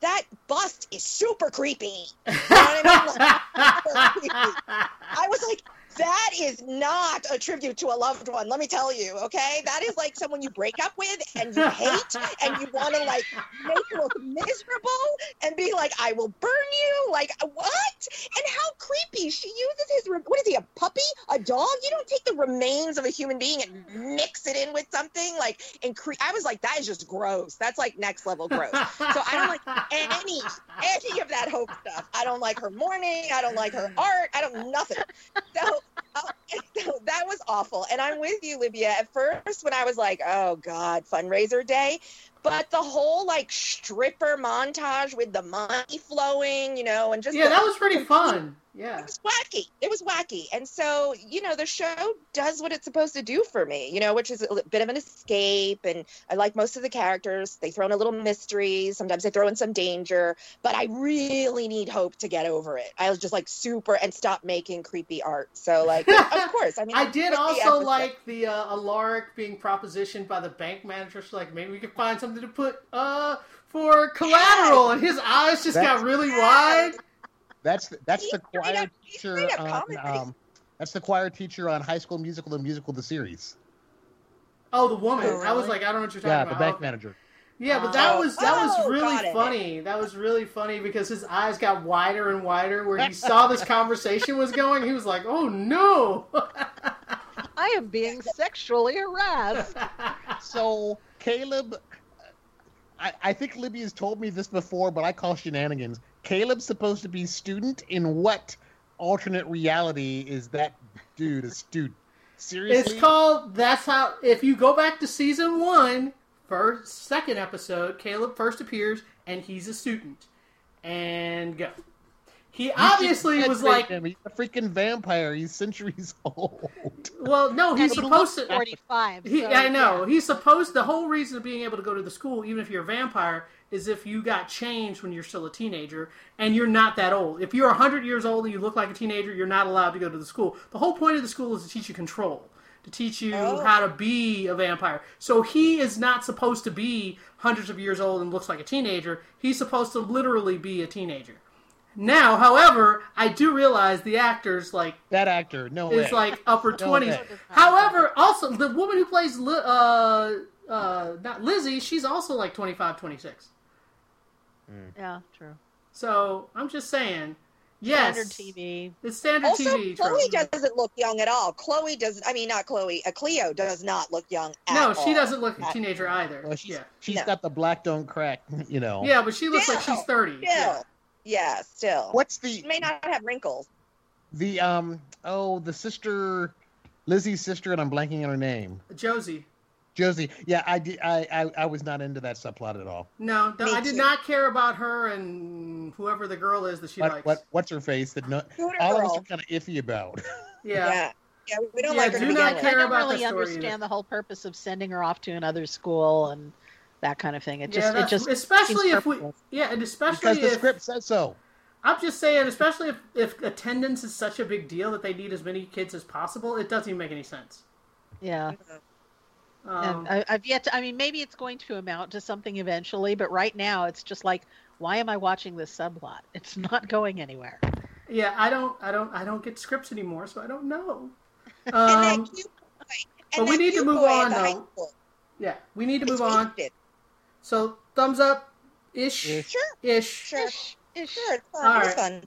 that bust is super creepy. You know what I mean? Like, super creepy. [laughs] I was like, that is not a tribute to a loved one. Let me tell you, okay? That is like someone you break up with and you hate, and you want to like make look miserable and be like, "I will burn you." Like what? And how creepy she uses his. What is he? A puppy? A dog? You don't take the remains of a human being and mix it in with something like and cre- I was like, that is just gross. That's like next level gross. So I don't like any any of that hope stuff. I don't like her mourning. I don't like her art. I don't nothing. So, uh, so [laughs] that was awful. And I'm with you, Libya. At first, when I was like, oh God, fundraiser day. But the whole like stripper montage with the money flowing, you know, and just yeah, the- that was pretty fun. Yeah. it was wacky. It was wacky. And so, you know, the show does what it's supposed to do for me, you know, which is a bit of an escape. And I like most of the characters. They throw in a little mystery. Sometimes they throw in some danger. But I really need hope to get over it. I was just like super and stop making creepy art. So, like, of [laughs] course. I mean, I did the also like the uh, Alaric being propositioned by the bank manager. She's like, maybe we could find something to put uh for collateral, and his eyes just That's- got really wide. That's the, that's He's the choir up- teacher on um, that's the choir teacher on High School Musical and Musical the series. Oh, the woman. Oh, I was like, I don't know what you're talking Yeah, about. the bank manager. Yeah, but that Oh. was that was Oh, really got it. funny. That was really funny because his eyes got wider and wider where he saw this conversation was going. He was like, "Oh no!" I am being sexually harassed. [laughs] So Caleb, I, I think Libby has told me this before, but I call shenanigans. Caleb's supposed to be student in what alternate reality is that dude a student? Seriously? It's called. That's how. If you go back to season one, first second episode, Caleb first appears and he's a student. And go. He You obviously was like, him. he's a freaking vampire. He's centuries [laughs] old. well, no, he's And he supposed looks to. 45. He, so, I know. yeah. He's supposed. The whole reason of being able to go to the school, even if you're a vampire, is if you got changed when you're still a teenager and you're not that old. If you're 100 years old and you look like a teenager, you're not allowed to go to the school. The whole point of the school is to teach you control, to teach you Oh. how to be a vampire. So he is not supposed to be hundreds of years old and looks like a teenager. He's supposed to literally be a teenager. Now, however, I do realize the actors like That actor, no is way. like upper twenties. way. However, also the woman who plays uh uh not Lizzie, she's also like 25, 26. Yeah, true. So I'm just saying, yes, Standard TV. It's standard Also, TV. Chloe trope. doesn't look young at all. Chloe does. I mean, not Chloe. Uh, Cleo does not look young. At no, she all. doesn't look a At- teenager either. Well, she's yeah, she's No. got the black don't crack, [laughs] you know. yeah, but she looks like she's 30. Still, Yeah. yeah, still. What's the? She the may not have wrinkles. the um oh the sister Lizzie's sister and I'm blanking on her name. Josie. Josie. Yeah, I did I, I I was not into that subplot at all. No, no, I did too. not care about her and whoever the girl is that she What, likes. what what's her face that no Scooter all of us are kind of iffy about. [laughs] Yeah. Yeah. yeah, We don't Yeah, like her do not care. I don't about really story understand either. the whole purpose of sending her off to another school and that kind of thing. It just, yeah, it just, especially if we, yeah, and especially because the if script says so. I'm just saying, especially if, if attendance is such a big deal that they need as many kids as possible, it doesn't even make any sense. yeah. Mm-hmm. Um, I, I've yet to. I mean, maybe it's going to amount to something eventually, but right now it's just like, why am I watching this subplot? [laughs] It's not going anywhere. yeah, I don't, I don't, I don't get scripts anymore, so I don't know. [laughs] and Um, that cute boy. And but we that need to move on, though. school. yeah, we need to It's move on. wasted. So thumbs up, ish, Ish. Sure, ish. sure, Ish, ish. sure. It's fun. All It's fun.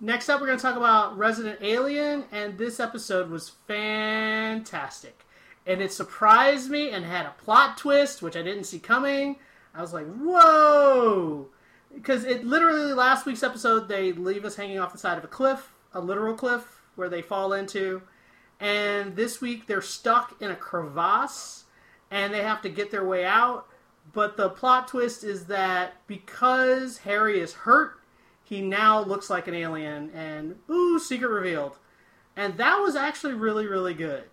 Next up, we're going to talk about Resident Alien, and this episode was fantastic. And it surprised me and had a plot twist, which I didn't see coming. I was like, whoa! Because it literally, last week's episode, they leave us hanging off the side of a cliff, a literal cliff, where they fall into. And this week, they're stuck in a crevasse, and they have to get their way out. But the plot twist is that because Harry is hurt, he now looks like an alien, and ooh, secret revealed. And that was actually really, really good.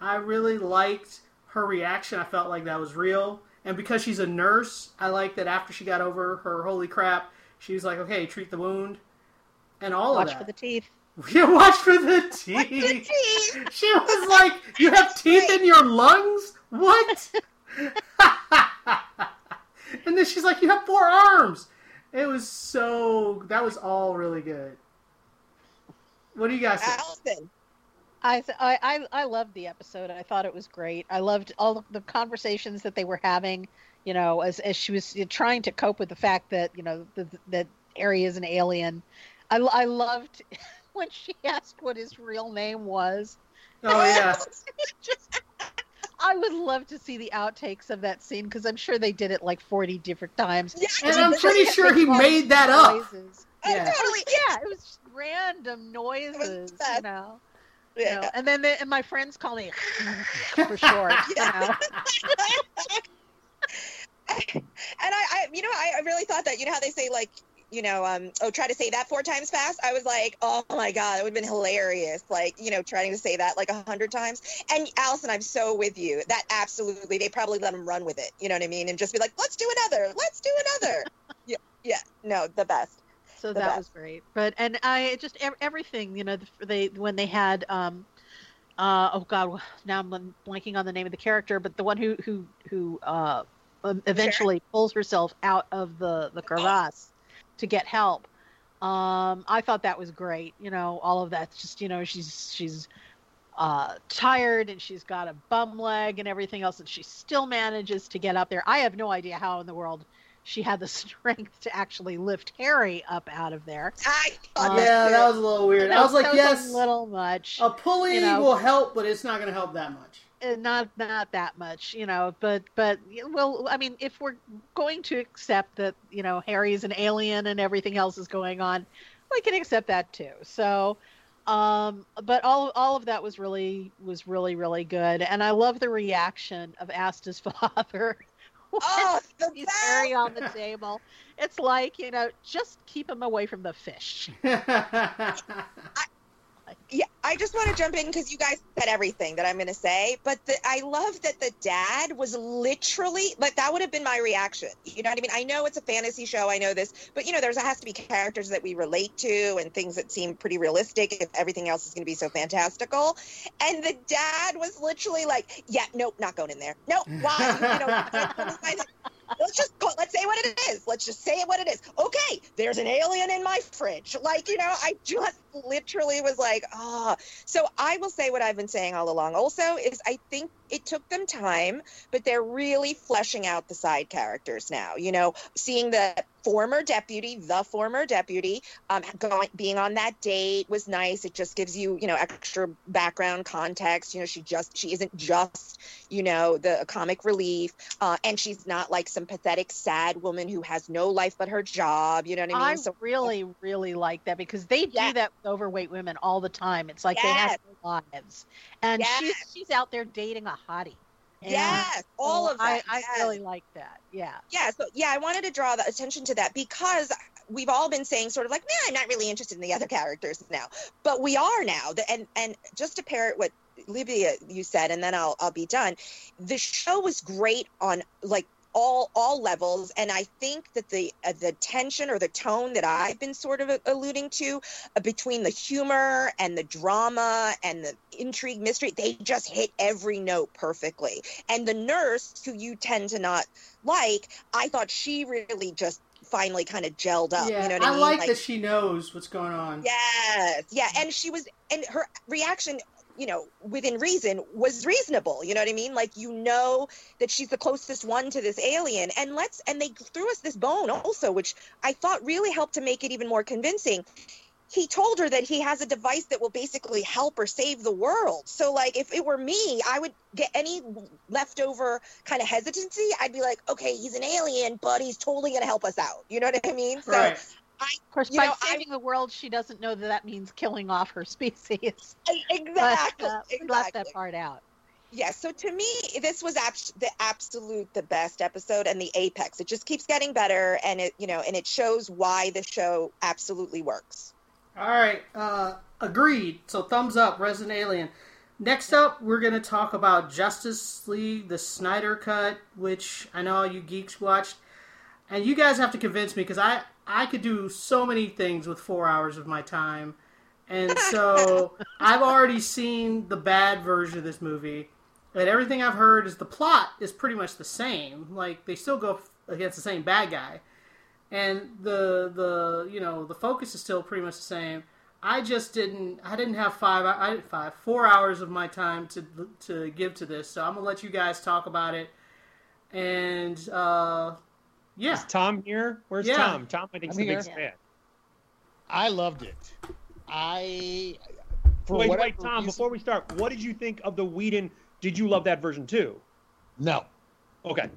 I really liked her reaction. I felt like that was real. And because she's a nurse, I like that after she got over her holy crap, she was like, okay, treat the wound. And all Watch of that. [laughs] Watch for the teeth. Yeah, watch for the teeth. [laughs] She was like, "You have [laughs] teeth in your lungs? What?" and then she's like, "You have four arms." It was so. That was all really good. What do you guys think? Allison. I, th- I I I loved the episode. I thought it was great. I loved all of the conversations that they were having. You know, as as she was trying to cope with the fact that you know the, that Harry is an alien. I I loved [laughs] when she [laughs] asked what his real name was. Oh yeah, Just, [laughs] I would love to see the outtakes of that scene because I'm sure they did it like 40 different times. Yeah, and They I'm pretty sure he made these that up. noises. Oh, Yeah. totally. Yeah, it was just random noises, you best. You Yeah. know. And then the, and my friends call me [laughs] for short. Know. [laughs] and I, I, you know, I really thought that. You know how they say like, you know, um, oh, try to say that four times fast. I was like, oh my god, it would have been hilarious. Like, you know, trying to say that like a hundred times. And Allison, I'm so with you. That absolutely, they probably let him run with it. You know what I mean? And just be like, let's do another. Let's do another. [laughs] yeah, yeah. No, the best. So that best. was great. But and I just everything, you know, the- they when they had um uh oh god, now I'm blanking on the name of the character, but the one who who who uh um, eventually pulls herself out of the the crevasse to get help. Um I thought that was great. You know, all of that's just, you know, she's she's uh, tired and she's got a bum leg and everything else, and she still manages to get up there. I have no idea how in the world she had the [laughs] strength to actually lift Harry up out of there. I thought Uh, yeah, that was a little weird. You I was like, that yes, a little much. a pulley you know. will help, but it's not going to help that much. Uh, not not that much, you know. But but well, I mean, if we're going to accept that you know Harry is an alien and everything else is going on, we can accept that too. So, um, but all all of that was really was really really good, and I love the reaction of Asta's [laughs] father. [laughs] Oh, the sees best. On the table. It's like you know, just keep him away from the fish. [laughs] Yeah, I just want to jump in because you guys said everything that I'm going to say, but the, I love that the dad was literally like that would have been my reaction. You know what I mean? I know it's a fantasy show, I know this, but you know, there's has to be characters that we relate to and things that seem pretty realistic if everything else is going to be so fantastical. And the dad was literally like, "Yeah, nope, not going in there. Nope, [laughs] why? You know, [laughs] let's just go, let's say what it is. Let's just say what it is. Okay, there's an alien in my fridge. Like, you know, I just literally was like, ah. So I will say what I've been saying all along. Also, is I think it took them time, but they're really fleshing out the side characters now. You know, seeing the former deputy, the former deputy, um, going being on that date was nice. It just gives you, you know, extra background context. You know, she just she isn't just, you know, the comic relief, uh, and she's not like some pathetic sad woman who has no life but her job. You know what I mean? I so really, really like that because they do Yes. that with overweight women all the time. It's like they have Yes. no lives, and she's she's out there dating a hottie. And yes, all so of that. I, I yes. really like that. Yeah. yeah so yeah i wanted to draw the attention to that because we've all been saying sort of like man i'm not really interested in the other characters now but we are now and and just to parrot what Livia you said and then i'll i'll be done the show was great on like all all levels. And i think that the uh, the tension or the tone that i've been sort of alluding to uh, between the humor and the drama and the intrigue mystery they just hit every note perfectly. And the nurse who you tend to not like i thought she really just finally kind of gelled up yeah, you know what i, I mean? like, that she knows what's going on. Yes, yeah, and she was, and her reaction, you know, within reason, was reasonable. You know what I mean? Like you know that she's the closest one to this alien, and let's, and they threw us this bone also, which I thought really helped to make it even more convincing. He told her that he has a device that will basically help or save the world. So, like, if it were me, I would get any leftover kind of hesitancy. I'd be like, okay, he's an alien, but he's totally going to help us out. You know what I mean? So, Right. I, Of course, by know, I- saving the world, she doesn't know that that means killing off her [laughs] species. exactly, But, uh, we left that part out. Yeah, so to me, this was abs- the absolute the best episode and the apex. It just keeps getting better, and it you know, and it shows why the show absolutely works. All right, uh, agreed. So thumbs up, Resident Alien. Next up, we're going to talk about Justice League, the Snyder Cut, which I know all you geeks watched, and you guys have to convince me because I I could do so many things with four hours of my time, and [laughs] so I've already seen the bad version of this movie, and everything I've heard is the plot is pretty much the same. Like they still go against the same bad guy, and the the you know the focus is still pretty much the same. I just didn't I didn't have five I didn't five four hours of my time to to give to this, so I'm gonna let you guys talk about it. And uh, yeah, Is Tom here? Where's Yeah. Tom? Tom, I think, I'm is the here. biggest fan. I loved it. I for Wait, wait, Tom. reason- Before we start, what did you think of the Whedon? Did you love that version too? no, Okay.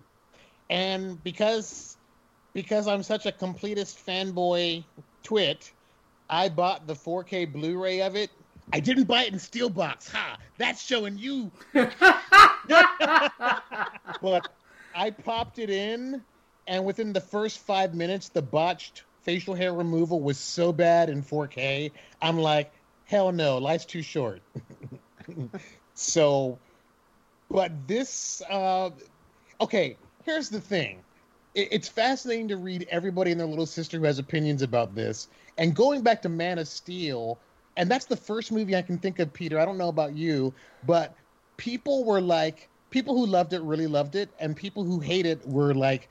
and because because I'm such a completist fanboy twit, I bought the 4K Blu-ray of it. I didn't buy it in SteelBook. Ha! That's showing you. [laughs] but I popped it in, and within the first five minutes, the botched facial hair removal was so bad in 4K. I'm like, hell no, life's too short. [laughs] so, but this, uh, okay, here's the thing. It, it's fascinating to read everybody and their little sister who has opinions about this. And going back to Man of Steel, and that's the first movie I can think of, Peter. I don't know about you, but people were like, people who loved it really loved it, and people who hate it were like,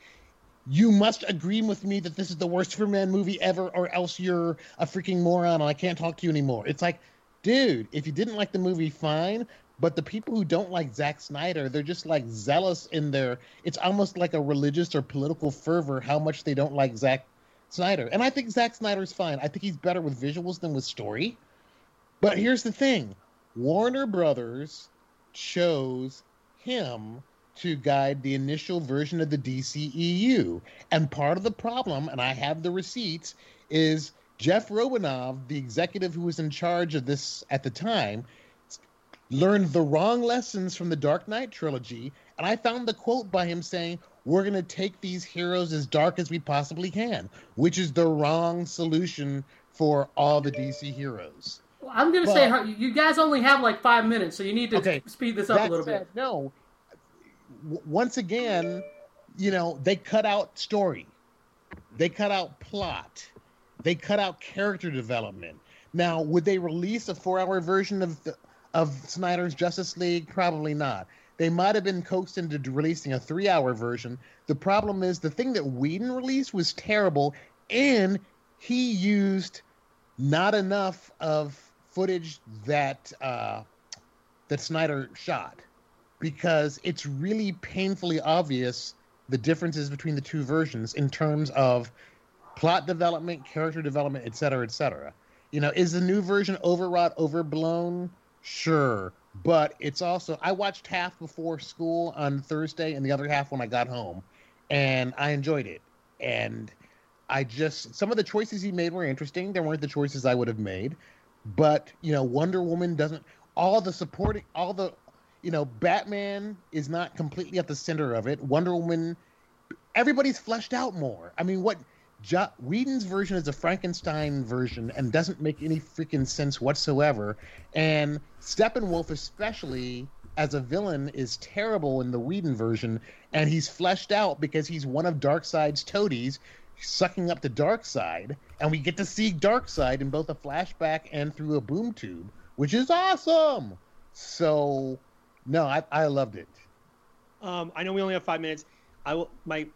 you must agree with me that this is the worst Superman movie ever, or else you're a freaking moron and I can't talk to you anymore. It's like, dude, if you didn't like the movie, fine. But the people who don't like Zack Snyder, they're just like zealous in their. It's almost like a religious or political fervor how much they don't like Zack Snyder. And I think Zack Snyder's fine. I think he's better with visuals than with story. But here's the thing Warner Brothers chose him to guide the initial version of the DCEU. And part of the problem, and I have the receipts, is Jeff Robinov, the executive who was in charge of this at the time, learned the wrong lessons from the Dark Knight trilogy. And I found the quote by him saying, We're going to take these heroes as dark as we possibly can, which is the wrong solution for all the DC heroes. Well, I'm gonna say you guys only have like five minutes, so you need to Okay, speed this up a little said, bit. No. W- once again, you know, they cut out story. They cut out plot. They cut out character development. Now, would they release a four-hour version of the, of Snyder's Justice League? Probably not. They might have been coaxed into releasing a three-hour version. The problem is the thing that Whedon released was terrible, and he used not enough of footage that uh, that Snyder shot because it's really painfully obvious the differences between the two versions in terms of plot development, character development, et cetera, et cetera. You know, is the new version overwrought, overblown? Sure. But it's also, I watched half before school on Thursday and the other half when I got home, and I enjoyed it. And I just, some of the choices he made were interesting. They weren't the choices I would have made. But, you know, Wonder Woman doesn't, all the supporting, all the, you know, Batman is not completely at the center of it. Wonder Woman, everybody's fleshed out more. I mean, what jo- Whedon's version is a Frankenstein version and doesn't make any freaking sense whatsoever. And Steppenwolf, especially as a villain is terrible in the Whedon version, and he's fleshed out because he's one of Darkseid's toadies, sucking up the Darkseid, and we get to see Darkseid in both a flashback and through a boom tube, which is awesome. So, no, I, I loved it. Um, I know we only have five minutes. I will my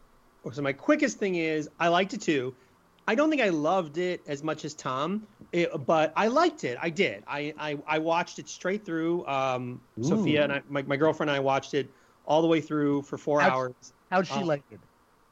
so my quickest thing is I liked it too. I don't think I loved it as much as Tom, it, but I liked it. I did. I, I, I watched it straight through. Um, Sophia and I, my, my girlfriend and I watched it all the way through for four How'd- hours. How'd she Um, like it?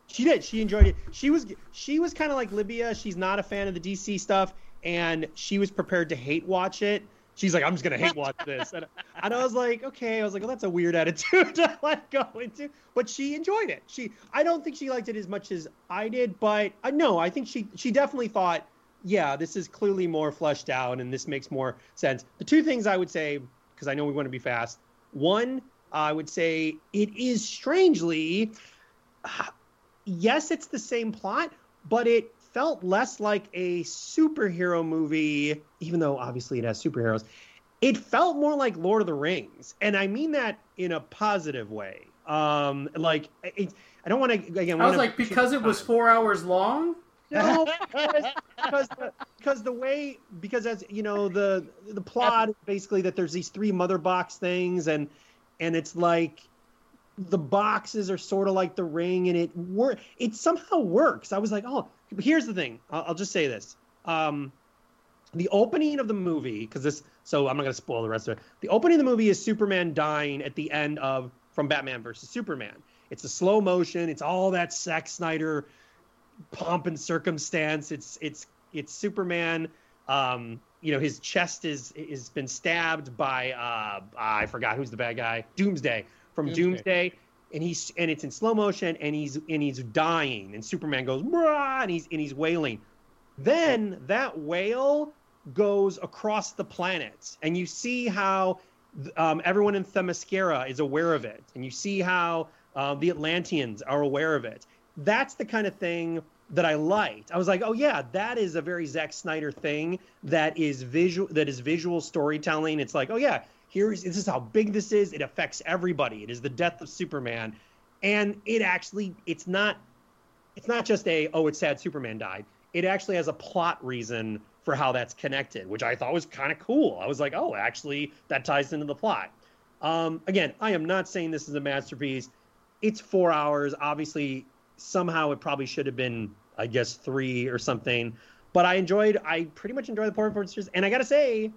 She did. She enjoyed it. She was she was kind of like Libya. She's not a fan of the DC stuff, and she was prepared to hate watch it. She's like, I'm just gonna hate watch [laughs] this, and, and I was like, okay. I was like, well, that's a weird attitude [laughs] to let go into. But she enjoyed it. She, I don't think she liked it as much as I did, but I no, I think she she definitely thought, yeah, this is clearly more fleshed out, and this makes more sense. The two things I would say, because I know we want to be fast. One, I would say it is strangely uh, yes, it's the same plot, but it felt less like a superhero movie, even though obviously it has superheroes. It felt more like Lord of the Rings, and I mean that in a positive way. Um, like it, I don't want to again. I was like, because it was four hours long. no, because because the, because the way because as you know the the plot is basically that there's these three mother box things and and it's like the boxes are sort of like the ring and it work it somehow works. I was like, oh, here's the thing. I'll, I'll just say this. Um, the opening of the movie because this so I'm not gonna spoil the rest of it. The opening of the movie is Superman dying at the end of from Batman versus Superman. It's a slow motion. It's all that Zack Snyder pomp and circumstance. It's it's it's Superman. Um, you know, his chest is is been stabbed by uh, I forgot who's the bad guy. Doomsday from Doomsday. Doomsday. And he's and it's in slow motion and he's and he's dying and Superman goes and he's and he's wailing. Then that wail goes across the planets and you see how um, everyone in Themyscira is aware of it, and you see how uh, the Atlanteans are aware of it. That's the kind of thing that I liked. I was like, oh yeah, that is a very Zack Snyder thing. That is visual. That is visual storytelling. It's like, oh yeah, here's this is how big this is. It affects everybody. It is the death of Superman, and it actually it's not it's not just a oh it's sad Superman died. It actually has a plot reason for how that's connected, which I thought was kind of cool. I was like, oh, actually, that ties into the plot. Um, again, I am not saying this is a masterpiece. It's four hours. Obviously, somehow it probably should have been, I guess, three or something. But I enjoyed. I pretty much enjoyed the performances, and I gotta say,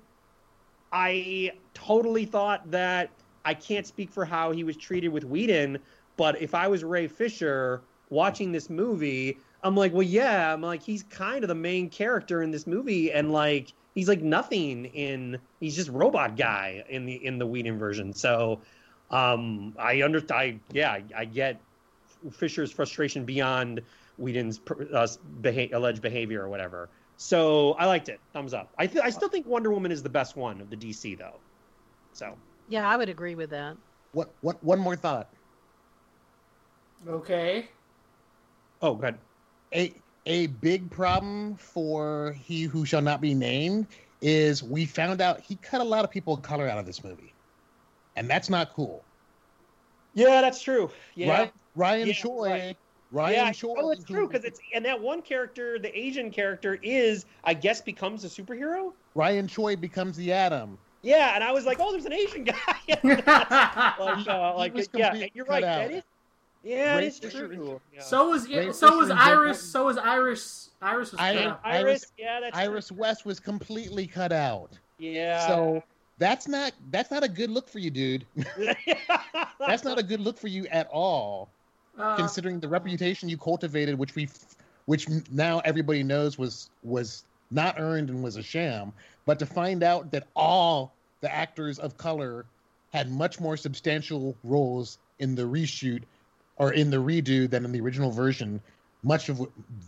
I totally thought that I can't speak for how he was treated with Whedon, but if I was Ray Fisher watching this movie, I'm like, well, yeah, I'm like, he's kind of the main character in this movie, and like, he's like nothing in, he's just robot guy in the in the Whedon version. So, um, I under, I yeah, I, get Fisher's frustration beyond Whedon's uh, beha- alleged behavior or whatever. So I liked it. Thumbs up. I th- I still think Wonder Woman is the best one of the DC though. So Yeah, I would agree with that. What? What? One more thought. Okay. oh, good. a a big problem for he who shall not be named is we found out he cut a lot of people of color out of this movie, and that's not cool. Yeah, that's true. Yeah. Ryan, Ryan Yeah, Choi, right. Ryan yeah, Choi. oh, it's true because it's and that one character, the Asian character, is I guess becomes a superhero. Ryan Choi becomes the Atom. Yeah, and I was like, oh, there's an Asian guy. [laughs] [laughs] like, uh, like yeah, completely you're cut right. out. That is, yeah, Ray it's Fisher true. Yeah. So was Ray so was Fisher and Joe Iris. So was Iris. Iris was I- cut out. Iris, Iris- yeah, that's Iris true. West was completely cut out. Yeah. So that's not that's not a good look for you, dude. [laughs] that's not a good look for you at all. Uh, considering the reputation you cultivated, which we, which now everybody knows was was not earned and was a sham. But to find out that all the actors of color had much more substantial roles in the reshoot or in the redo than in the original version much of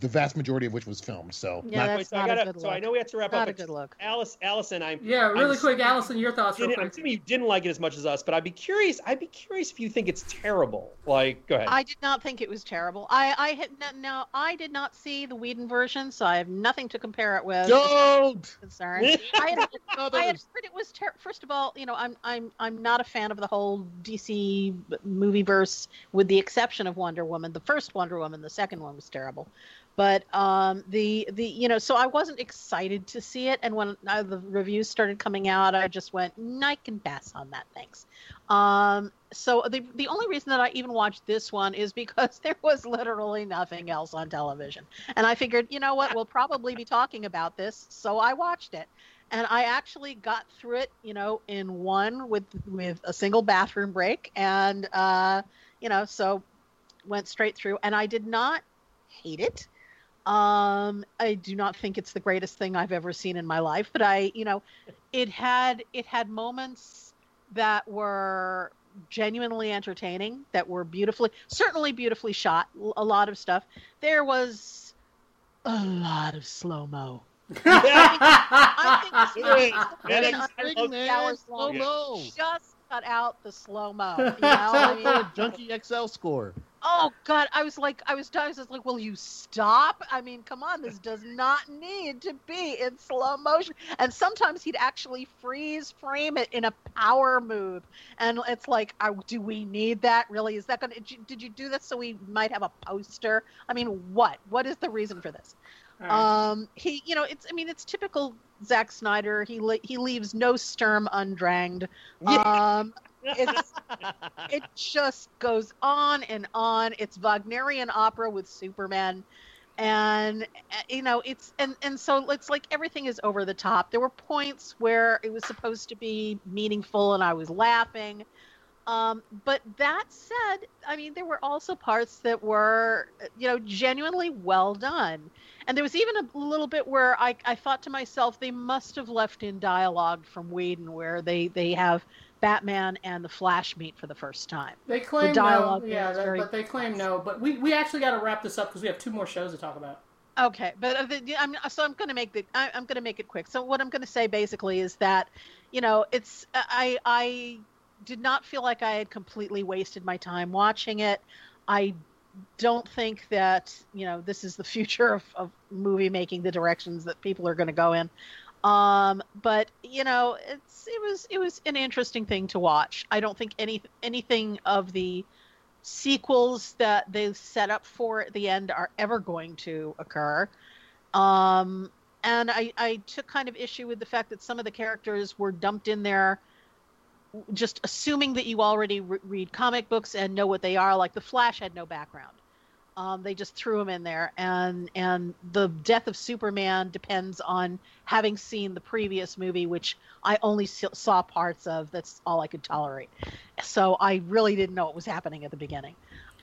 the vast majority of which was filmed. So Yeah, not- that's so I not a gotta, good so I know we have to wrap Not up. a good look. Alice, Allison, I'm Yeah, really I'm quick, assuming- Allison, your thoughts real didn't- I'm assuming you didn't like it as much as us, but I'd be curious. I'd be curious if you think it's terrible. Like, go ahead. I did not think it was terrible. I I had no, no I did not see the Whedon version, so I have nothing to compare it with. don't. concerned. I had, [laughs] I had heard it was ter- first of all, you know, I'm I'm I'm not a fan of the whole DC movie verse, with the exception of Wonder Woman. The first Wonder Woman, the second one was terrible, but um, the the you know, so I wasn't excited to see it, and when uh, the reviews started coming out, I just went, "Mm, I can pass on that, thanks. Um, so the the only reason that I even watched this one is because [laughs] there was literally nothing else on television. And I figured, you know what, we'll probably be talking about this, so I watched it. And I actually got through it, you know, in one with with a single bathroom break and uh, you know, so went straight through and I did not hate it. Um, I do not think it's the greatest thing I've ever seen in my life, but I, you know, it had it had moments that were genuinely entertaining, that were beautifully, certainly beautifully shot. A lot of stuff. There was a lot of slow mo. [laughs] I think Do it. the movie I- I under love- three hours Slow-mo. just cut out the slow mo. You [laughs] know, I mean, Junkie XL score. Oh god, I was like, I was, I was like, will you stop? I mean, come on, this does not need to be in slow motion. And sometimes he'd actually freeze frame it in a power move, and it's like, do we need that? Really? Is that gonna? Did you, did you do this so we might have a poster? I mean, what? What is the reason for this? Right. Um, he, you know, it's. I mean, it's typical Zack Snyder. He le- he leaves no sperm undranged. Um, it's it just goes on and on. It's Wagnerian opera with Superman, and you know, it's and and so it's like everything is over the top. There were points where it was supposed to be meaningful, and I was laughing. Um, but that said, I mean, there were also parts that were, you know, genuinely well done. And there was even a little bit where I, I thought to myself, they must have left in dialogue from Whedon where they, they have Batman and the Flash meet for the first time. They claim dialogue no, yeah, that- very but they claim no. But we, we actually got to wrap this up because we have two more shows to talk about. Okay, but uh, the, I'm so I'm going to make the I, I'm going to make it quick. So what I'm going to say basically is that, you know, it's I I did not feel like I had completely wasted my time watching it. I don't think that you know this is the [laughs] future of, of movie making, the directions that people are going to go in. Um, but you know, it's it was it was an interesting thing to watch. I don't think any anything of the sequels that they set up for at the end are ever going to occur. Um, and I, I took kind of issue with the fact that some of the characters were dumped in there just assuming that you already re- read comic books and know what they are. Like the Flash had no background. Um, they just threw him in there, and and the death of Superman depends on having seen the previous movie, which I only saw parts of. That's all I could tolerate. So I really didn't know what was happening at the beginning.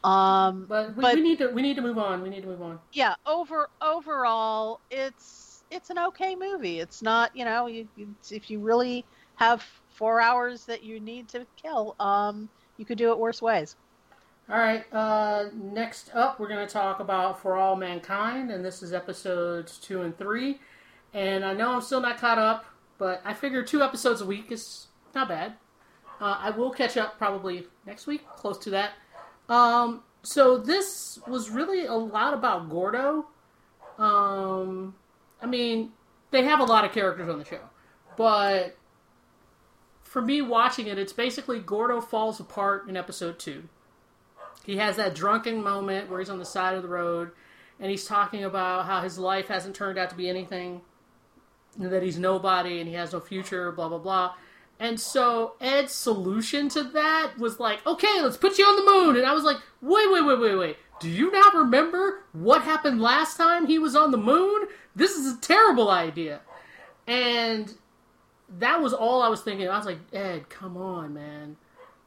Um, But we, But- we need to we need to move on. We need to move on. yeah, over overall, it's it's an okay movie. It's not, you know, you, you, if you really have four hours that you need to kill, um, you could do it worse ways. All right. Uh, next up, we're going to talk about For All Mankind, and this is episodes two and three. And I know I'm still not caught up, but I figure two episodes a week is not bad. Uh, I will catch up probably next week, close to that. Um, so this was really a lot about Gordo. Um, I mean, they have a lot of characters on the show, but for me watching it, it's basically Gordo falls apart in episode two. He has that drunken moment where he's on the side of the road and he's talking about how his life hasn't turned out to be anything, that he's nobody and he has no future, blah, blah, blah. And so Ed's solution to that was like, okay, let's put you on the moon. And I was like, wait, wait, wait, wait, wait. Do you not remember what happened last time he was on the moon? This is a terrible idea. And that was all I was thinking. I was like, Ed, come on, man.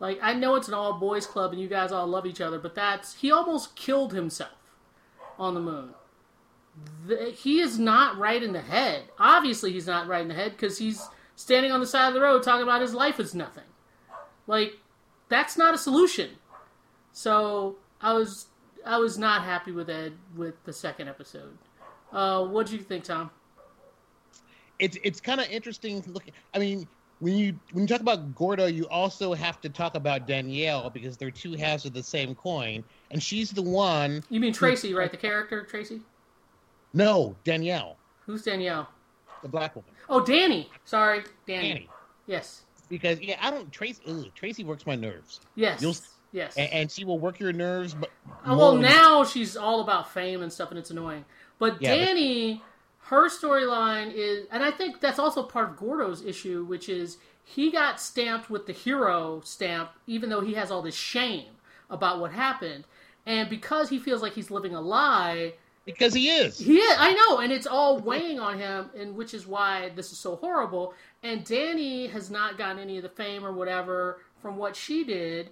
Like, I know it's an all boys club and you guys all love each other, but that's. He almost killed himself on the moon. The, he is not right in the head. Obviously, he's not right in the head because he's standing on the side of the road talking about his life is nothing. Like, that's not a solution. So, I was. I was not happy with Ed with the second episode. Uh, what do you think, Tom? it's it's kind of interesting looking. I mean, when you when you talk about Gordo, you also have to talk about Danielle because they're two halves of the same coin, and she's the one. You mean Tracy, right? The character Tracy. No, Danielle, Who's Danielle? the black woman. Oh, Danny. Sorry, Danny. Danny. Yes. Because yeah, I don't Tracy. Ugh, Tracy works my nerves, Yes. You'll- yes. and, and she will work your nerves. But Uh, well, now she's all about fame and stuff, and it's annoying. But Yeah, but- Danny, her storyline is, and I think that's also part of Gordo's issue, which is he got stamped with the hero stamp, even though he has all this shame about what happened, and because he feels like he's living a lie. because he is. He is, I know, and it's all weighing on him, and which is why this is so horrible. And Danny has not gotten any of the fame or whatever from what she did,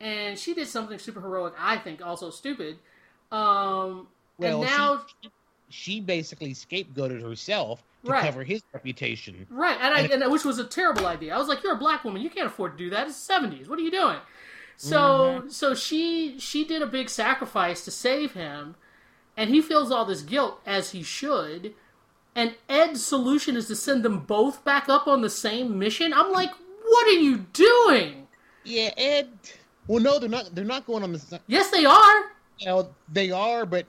and she did something super heroic, I think, also stupid. Um, well, and now, she, she basically scapegoated herself to Right. cover his reputation. right, and I, and- and which was a terrible idea. I was like, "You're a black woman, you can't afford to do that. It's the '70s. What are you doing?" So, Mm-hmm. so she she did a big sacrifice to save him, and he feels all this guilt as he should. And Ed's solution is to send them both back up on the same mission. I'm like, what are you doing? Yeah, Ed. Well, no, they're not. They're not going on the. Yes, they are. You know, they are, but.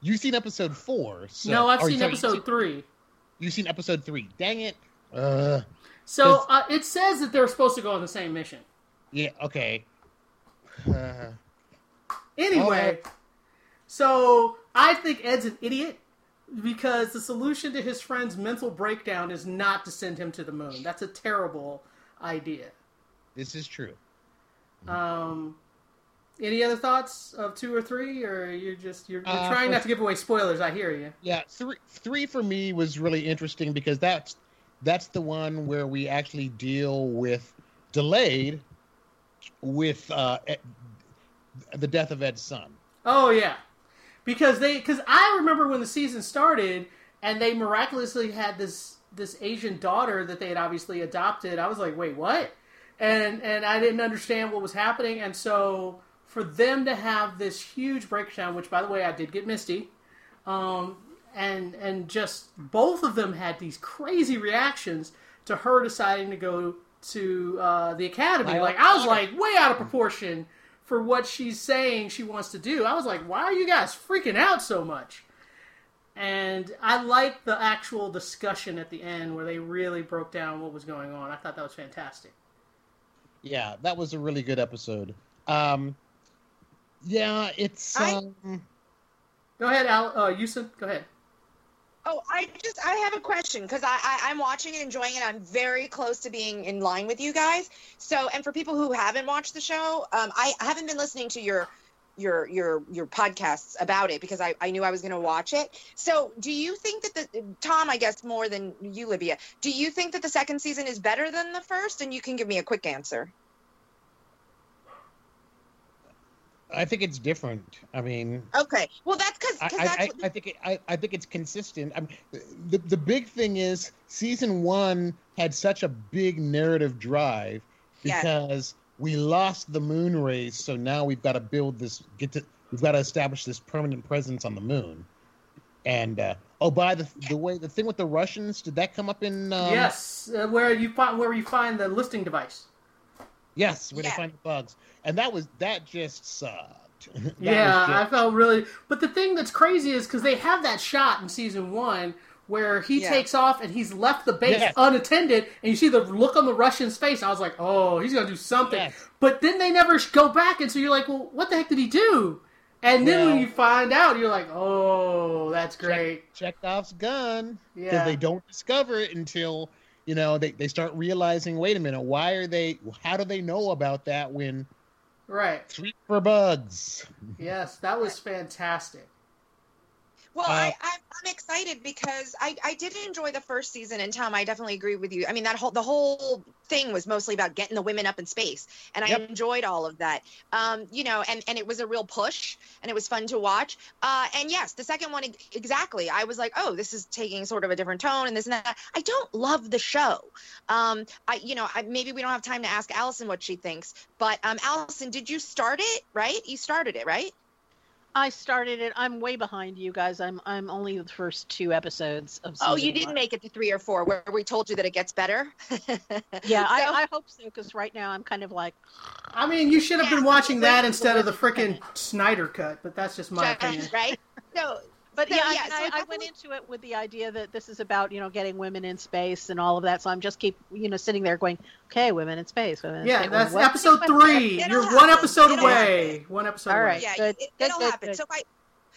You've seen episode four. So, no, I've seen episode you've three. you've seen episode three. Dang it. Uh, So uh, it says that they're supposed to go on the same mission. yeah. Okay. Uh, Anyway, so I think Ed's an idiot because the solution to his friend's mental breakdown is not to send him to the moon. That's a terrible idea. this is true. Um, any other thoughts of two or three, or you're just you're, you're Uh, trying not to give away spoilers? I hear you. Yeah, three three for me was really interesting because that's that's the one where we actually deal with delayed with uh, the death of Ed's son. Oh yeah, because they because I remember when the season started and they miraculously had this this Asian daughter that they had obviously adopted. I was like, wait, what? And and I didn't understand what was happening, and so for them to have this huge breakdown, which by the way I did get Misty, um, and and just both of them had these crazy reactions to her deciding to go to uh, the academy. I like like I was like way out of proportion for what she's saying she wants to do. I was like, why are you guys freaking out so much? And I like the actual discussion at the end where they really broke down what was going on. I thought that was fantastic. Yeah, that was a really good episode. Um, yeah, it's I- um, Go ahead, Al. Uh, Houston, go ahead. Oh, I just I have a question because I, I I'm watching and enjoying it. I'm very close to being in line with you guys. So, and for people who haven't watched the show, um, I haven't been listening to your your your your podcasts about it because I, I knew I was going to watch it. So, do you think that the Tom, I guess more than you, Libby, do you think that the second season is better than the first? And you can give me a quick answer. I think it's different. I mean, Okay, well that's because I, I, I, I think it, I, I think it's consistent. I mean, the the big thing is season one had such a big narrative drive Yeah. because we lost the moon race, so now we've got to build this. Get to we've got to establish this permanent presence on the moon. And uh, oh, by the the way, the thing with the Russians did that come up in? Um, yes, uh, where you find where you find the listing device. Yes, where Yeah. they find the bugs, and that was that just sucked. [laughs] That yeah, was I felt really. But the thing that's crazy is because they have that shot in season one where he Yeah. takes off and he's left the base Yes. unattended, and you see the look on the Russian's face. I was like, oh, he's gonna do something. Yes. But then they never go back, and so you're like, well, what the heck did he do? And then when you find out, you're like, oh, that's great. Chekhov's gun because Yeah. they don't discover it until you know they, they start realizing wait a minute why are they how do they know about that when Right. three for bugs Yes, that was fantastic. Well, Uh, I, I'm, excited because I, I did enjoy the first season, and Tom, I definitely agree with you. I mean, that whole the whole thing was mostly about getting the women up in space, and I enjoyed all of that. Um, you know, and and it was a real push, and it was fun to watch. Uh, and yes, the second one exactly. I was like, oh, this is taking sort of a different tone, and this and that. I don't love the show. Um, I you know, I, maybe we don't have time to ask Allison what she thinks, but um, Allison, did you start it? Right, you started it, right? I started it. I'm way behind you guys. I'm I'm only the first two episodes of. Oh, you didn't one. make it to three or four, where we told you that it gets better. [laughs] Yeah, So- I, I hope so because right now I'm kind of like I mean, you should have been watching that instead of the wait, frickin' Snyder cut, but that's just my Just- opinion. right? [laughs] So, but yeah, then, I, yeah, so I, I went into it with the idea that this is about you know getting women in space and all of that. So I'm just keep you know sitting there going, okay, women in space, women. In Yeah, space. that's What- episode three. You're happen. one episode It'll away. One episode All away. right. yeah, good, it, good, it'll good, happen. good. So by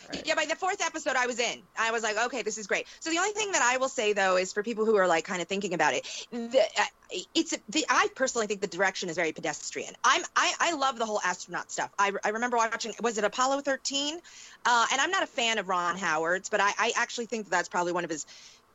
Right. yeah, by the fourth episode, I was in. I was like, okay, this is great. So the only thing that I will say though is for people who are like kind of thinking about it, the, uh, it's the I personally think the direction is very pedestrian. I'm I, I love the whole astronaut stuff. I, I remember watching was it Apollo 13, uh, and I'm not a fan of Ron Howard's, but I, I actually think that that's probably one of his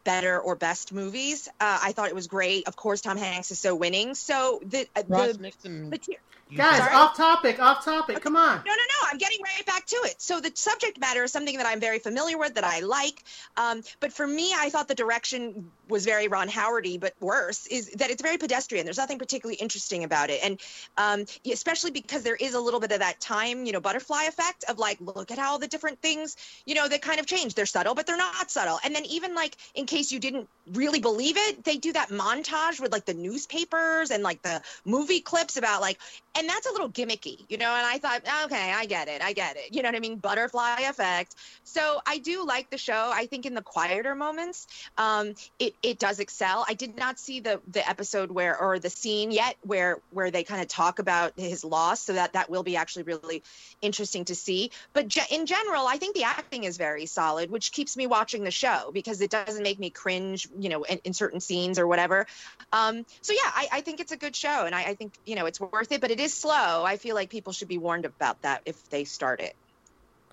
better or best movies. Uh, I thought it was great. Of course, Tom Hanks is so winning. So the uh, Ross the, Nixon. the tier- Guys, Sorry? off topic, off topic. Come on. No, no, no. I'm getting right back to it. So the subject matter is something that I'm very familiar with, that I like. Um, but for me, I thought the direction was very Ron Howardy, but worse is that it's very pedestrian. There's nothing particularly interesting about it, and um, especially because there is a little bit of that time, you know, butterfly effect of like, look at how the different things, you know, that kind of change. They're subtle, but they're not subtle. And then even like, in case you didn't really believe it, they do that montage with like the newspapers and like the movie clips about like and that's a little gimmicky, you know. And I thought, okay, I get it, I get it. You know what I mean? Butterfly effect. So I do like the show. I think in the quieter moments, um, it it does excel. I did not see the the episode where or the scene yet where where they kind of talk about his loss. So that that will be actually really interesting to see. But ge- in general, I think the acting is very solid, which keeps me watching the show because it doesn't make me cringe, you know, in, in certain scenes or whatever. Um, so yeah, I, I think it's a good show, and I, I think you know it's worth it. But it is slow. I feel like people should be warned about that if they start it.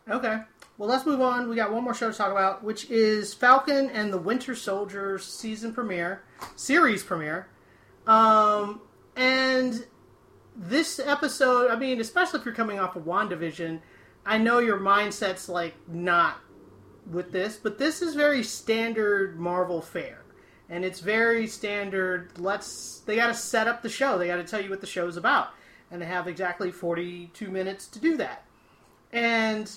Okay. Well, let's move on. We got one more show to talk about, which is Falcon and the Winter Soldier season premiere, series premiere. Um, and this episode, I mean, especially if you're coming off of WandaVision, I know your mindset's like not with this, but this is very standard Marvel fare. And it's very standard. Let's, they got to set up the show. They got to tell you what the show's about. And they have exactly 42 minutes to do that. And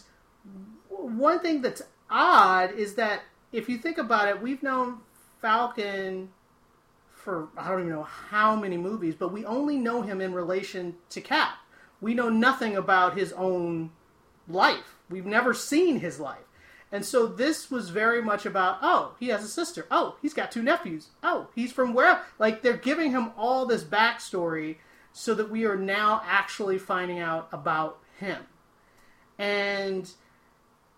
one thing that's odd is that if you think about it, we've known Falcon for I don't even know how many movies, but we only know him in relation to Cap. We know nothing about his own life. We've never seen his life. And so this was very much about, oh, he has a sister. Oh, he's got two nephews. Oh, he's from where? Like they're giving him all this backstory so that we are now actually finding out about him. And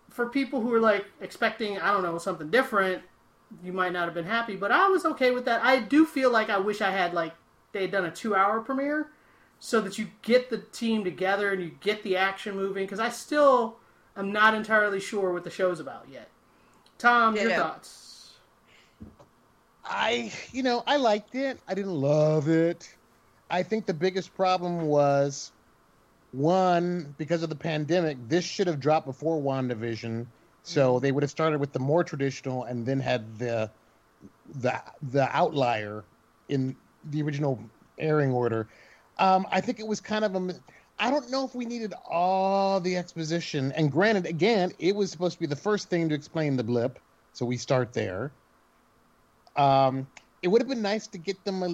for people who are like expecting, I don't know, something different, you might not have been happy, but I was okay with that. I do feel like I wish I had like they had done a two hour premiere so that you get the team together and you get the action moving because I still am not entirely sure what the show's about yet. Tom, your Ditto. thoughts? I, you know, I liked it. I didn't love it. I think the biggest problem was one because of the pandemic. This should have dropped before WandaVision, so they would have started with the more traditional and then had the the the outlier in the original airing order. Um, I think it was kind of a. I don't know if we needed all the exposition. And granted, again, it was supposed to be the first thing to explain the blip, so we start there. Um, it would have been nice to get them uh,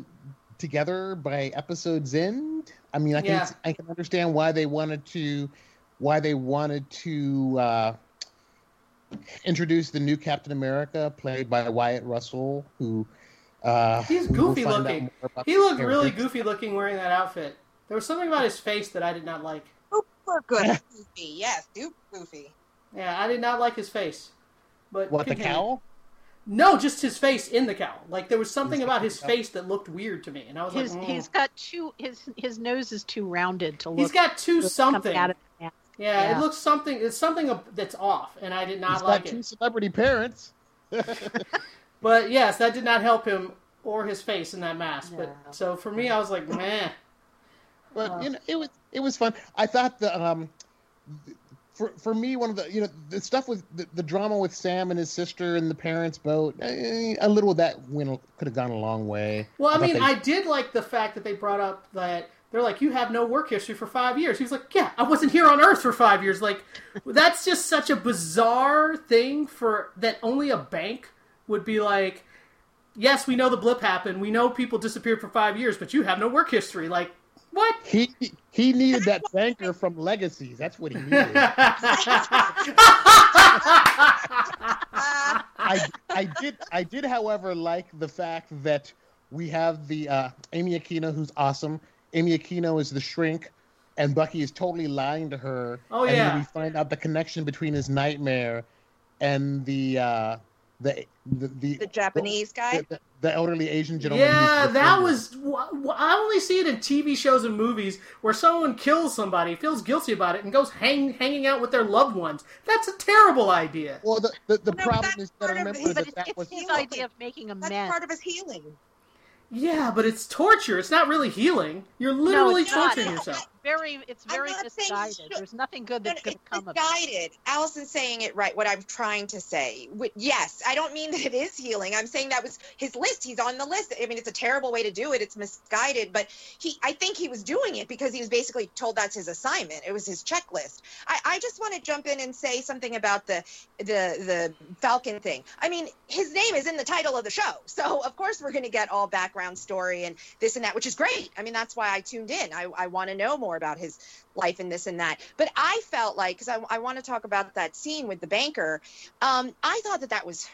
together by episode's end. I mean, I can Yeah. I can understand why they wanted to why they wanted to uh, introduce the new Captain America, played by Wyatt Russell, who uh, He's goofy looking. He looked really goofy looking wearing that outfit. There was something about his face that I did not like. Super good, [laughs] goofy. Yes, super goofy. Yeah, I did not like his face. But What the continue. cowl? No, just his face in the cowl. Like there was something about his face that looked weird to me, and I was his like, mm. he's got two his his nose is too rounded to look. he's got two what's something. out of the. Yeah, Yeah. it looks something. It's something that's off, and I did not He's like got it. two celebrity parents. [laughs] [laughs] But yes, that did not help him or his face in that mask. No. But so for me, I was like, man. But Uh, you know, it was it was fun. I thought the um, for for me, one of the you know the stuff with the, the drama with Sam and his sister and the parents' boat. eh, a little of that went could have gone a long way. Well, I thought mean, they- I did like the fact that they brought up that they're like, you have no work history for five years. He was like, yeah, I wasn't here on Earth for five years. Like, that's just such a bizarre thing for that only a bank would be like. Yes, we know the blip happened. We know people disappeared for five years, but you have no work history. Like, what? he he needed that banker from Legacies. That's what he needed. [laughs] I I did I did, however, like the fact that we have the uh, Amy Aquino, who's awesome. Amy Aquino is the shrink, and Bucky is totally lying to her. Oh, and yeah. then we find out the connection between his nightmare and the uh, the the the, The Japanese guy. the, the elderly Asian gentleman. Yeah, that was. I only see it in TV shows and movies where someone kills somebody, feels guilty about it, and goes hang, hanging out with their loved ones. That's a terrible idea. Well, the the, the No, problem is that I part of remember his- that that it's, was it's his was- idea of making That's amends. part of his healing. Yeah, but it's torture. It's not really healing. You're literally it's not. torturing It's yourself. Very, it's very not saying you misguided. There's nothing good that's going to come of it. misguided. Allison's saying it right. What I'm trying to say. Yes, I don't mean [laughs] that it is healing. I'm saying that was his list. He's on the list. I mean, it's a terrible way to do it. It's misguided, but he. I think he was doing it because he was basically told that's his assignment. It was his checklist. I, I just want to jump in and say something about the the the Falcon thing. I mean, his name is in the title of the show, so [laughs] of course we're going to get all background story and this and that, which is great. I mean, that's why I tuned in. I, I want to know more about his life and this and that. But I felt like, because I, I want to talk about that scene with the banker, um, I thought that that was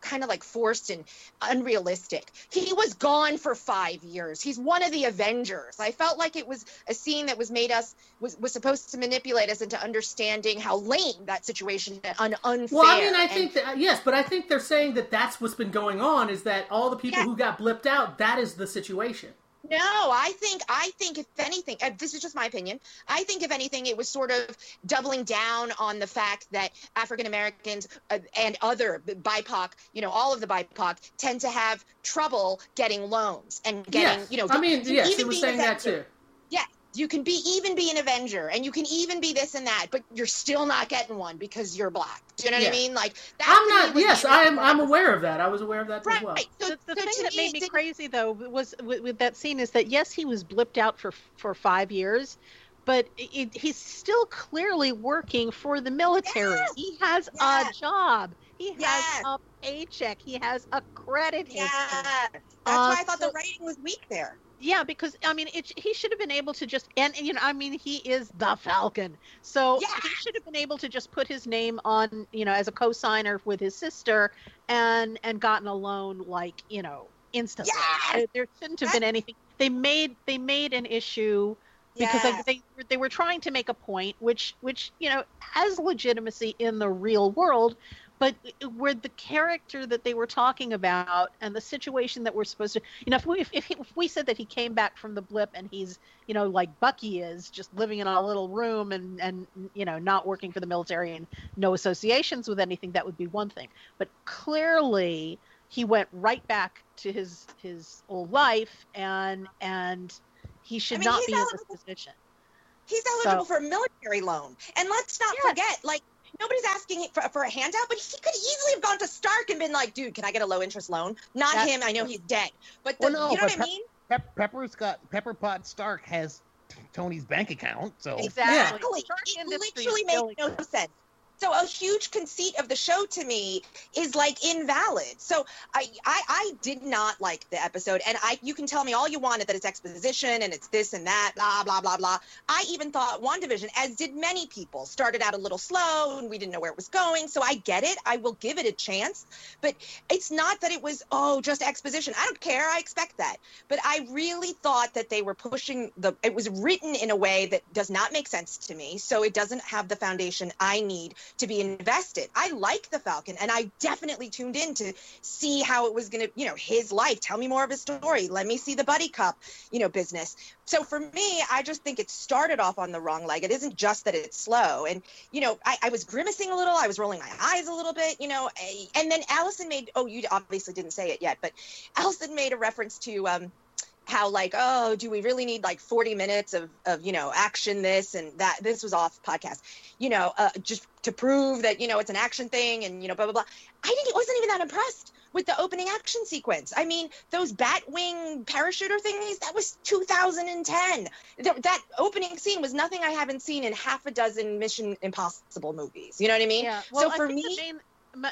kind of like forced and unrealistic. He was gone for five years. He's one of the Avengers. I felt like it was a scene that was made us was, was supposed to manipulate us into understanding how lame that situation and un, unfair. Well, I mean, I and- think that yes, but I think they're saying that that's what's been going on is that all the people Yeah. who got blipped out, that is the situation. No, I think I think if anything, uh, this is just my opinion. I think if anything, it was sort of doubling down on the fact that African Americans uh, and other BIPOC, you know, all of the BIPOC tend to have trouble getting loans and getting, yes. you know. I mean, yes, even it was saying that too. Yeah, you can be even be an Avenger, and you can even be this and that, but you're still not getting one because you're black. Do you know what Yeah. I mean? Like that I'm not. Yes, I am. I'm aware of that. I was aware of that Right. as well. So, the, the so thing that me, made me crazy though was with, with that scene is that yes he was blipped out for for five years but it, he's still clearly working for the military Yes. he has Yes. a job he Yes. has a paycheck he has a credit history Yeah, that's Uh, why I thought so- the writing was weak there. Yeah because i mean it, he should have been able to just and you know i mean he is the falcon so Yeah. he should have been able to just put his name on you know as a co-signer with his sister and and gotten a loan like you know instantly Yes. there, there shouldn't have been anything they made they made an issue because Yes. they, they they were trying to make a point which which you know has legitimacy in the real world but uh, where the character that they were talking about and the situation that we're supposed to you know if we if, if, he, if we said that he came back from the blip and he's you know like bucky is just living in a little room and and you know not working for the military and no associations with anything that would be one thing but clearly he went right back to his his old life and and he should mean, not be in this position He's eligible So- for a military loan. And let's not Yes. forget, like, nobody's asking for, for a handout, but he could easily have gone to Stark and been like, dude, can I get a low interest loan? Not That's him. I know he's dead. But the, Well, no, you know but what I mean? Pep- Pepper's got Pepper Pot Stark has t- Tony's bank account, so exactly Exactly. Stark It literally makes no sense. So a huge conceit of the show to me is like invalid. So I, I I did not like the episode, and I you can tell me all you wanted that it's exposition and it's this and that, blah blah blah blah. I even thought WandaVision, as did many people, started out a little slow and we didn't know where it was going. So I get it. I will give it a chance, but it's not that it was oh just exposition. I don't care. I expect that, but I really thought that they were pushing the. It was written in a way that does not make sense to me. So it doesn't have the foundation I need to be invested. I like the Falcon, and I definitely tuned in to see how it was going to, you know, his life. Tell me more of his story. Let me see the buddy cup, you know, business. So for me, I just think it started off on the wrong leg. It isn't just that it's slow, and you know, I, I was grimacing a little. I was rolling my eyes a little bit, you know, eh, and then Allison made. Oh, you obviously didn't say it yet, but Allison made a reference to. Um, how like oh do we really need like 40 minutes of, of you know action this and that this was off podcast. You know uh, just to prove that you know it's an action thing and you know blah blah blah. I didn't wasn't even that impressed with the opening action sequence. I mean those batwing parachuter thingies that was 2010 Th- that opening scene was nothing i haven't seen in half a dozen mission impossible movies. You know what i mean? Yeah. Well, so for me main,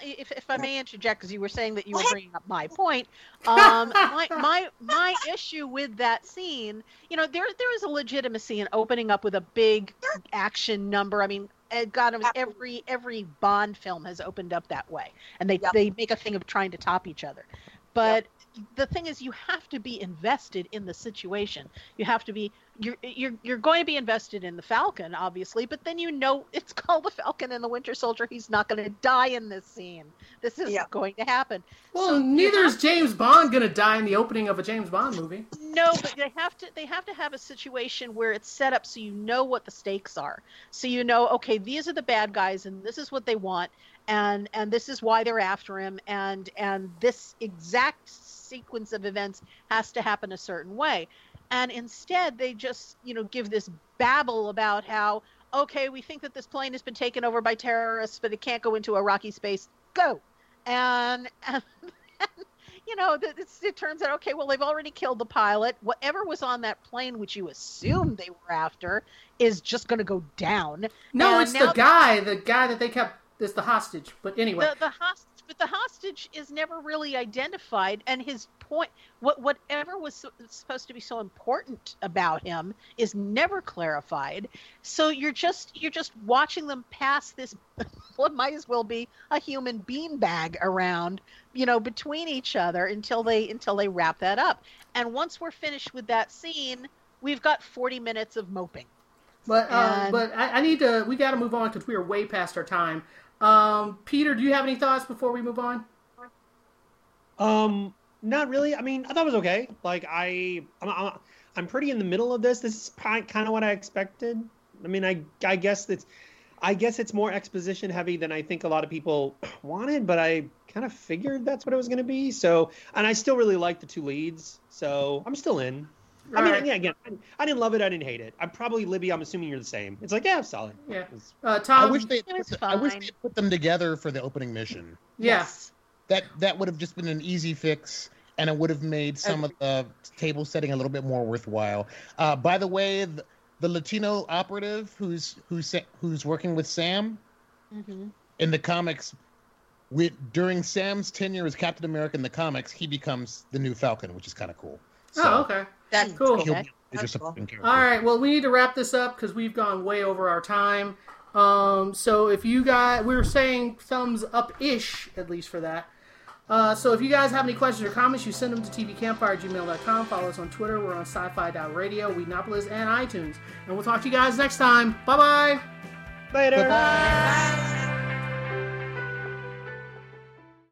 if, if I may interject, because you were saying that you were bringing up my point, um, my my my issue with that scene, you know, there there is a legitimacy in opening up with a big action number. I mean, eh, God, I mean, every every Bond film has opened up that way, and they Yep. they make a thing of trying to top each other. But the thing is, you have to be invested in the situation. You have to be you're you're you're going to be invested in the Falcon, obviously, but then you know [laughs] it's called the Falcon and the Winter Soldier. He's not going to die in this scene. This isn't Yeah. going to happen. Well, So neither is James Bond gonna die in the opening of a James Bond movie. No, but they have to they have to have a situation where it's set up so you know what the stakes are. So you know, okay, these are the bad guys and this is what they want and and this is why they're after him and and this exact sequence of events has to happen a certain way. And instead they just, you know, give this babble about how okay, we think that this plane has been taken over by terrorists, but it can't go into a rocky space. Go. And, and you know, it's, it turns out, okay, well, they've already killed the pilot. Whatever was on that plane, which you assumed they were after, is just going to go down. No, And it's the guy, the guy that they kept is the hostage. But anyway, The, the hostage, but the hostage is never really identified, and his point, what whatever was so, supposed to be so important about him, is never clarified. So you're just you're just watching them pass this, [laughs] what might as well be a human beanbag around, you know, between each other until they until they wrap that up. And once we're finished with that scene, we've got 40 minutes of moping. but uh, and- but I, I need to. We got to move on because we are way past our time. Um, Peter, do you have any thoughts before we move on? Um, not really. I mean, I thought it was okay. Like I, I'm, I'm, I'm pretty in the middle of this. This is kind of what I expected. I mean, I, I guess it's, I guess it's more exposition heavy than I think a lot of people [clears throat] wanted, but I kind of figured that's what it was going to be. So, and I still really like the two leads, so I'm still in. I mean, Alright. yeah, again, I, I didn't love it. I didn't hate it. I'm probably Libby. I'm assuming you're the same. It's like, yeah, it's solid. Yeah. It's- Uh, I wish they It was I wish they put them together for the opening mission. yeah. That that would have just been an easy fix, and it would have made some of the table setting a little bit more worthwhile. Uh, by the way, the, the Latino operative who's who's who's working with Sam Mm-hmm. in the comics, with during Sam's tenure as Captain America in the comics, he becomes the new Falcon, which is kind of cool. Oh, okay. That's Cool. He'll Okay. be That's cool. All right. Well, we need to wrap this up because we've gone way over our time. Um, so if you guys, we were saying thumbs up ish, at least for that. Uh, so if you guys have any questions or comments, you send them to tvcampfire@gmail.com. Follow us on Twitter. We're on sci-fi.radio, Weednopolis, and iTunes. And we'll talk to you guys next time. Bye-bye. Later. Bye.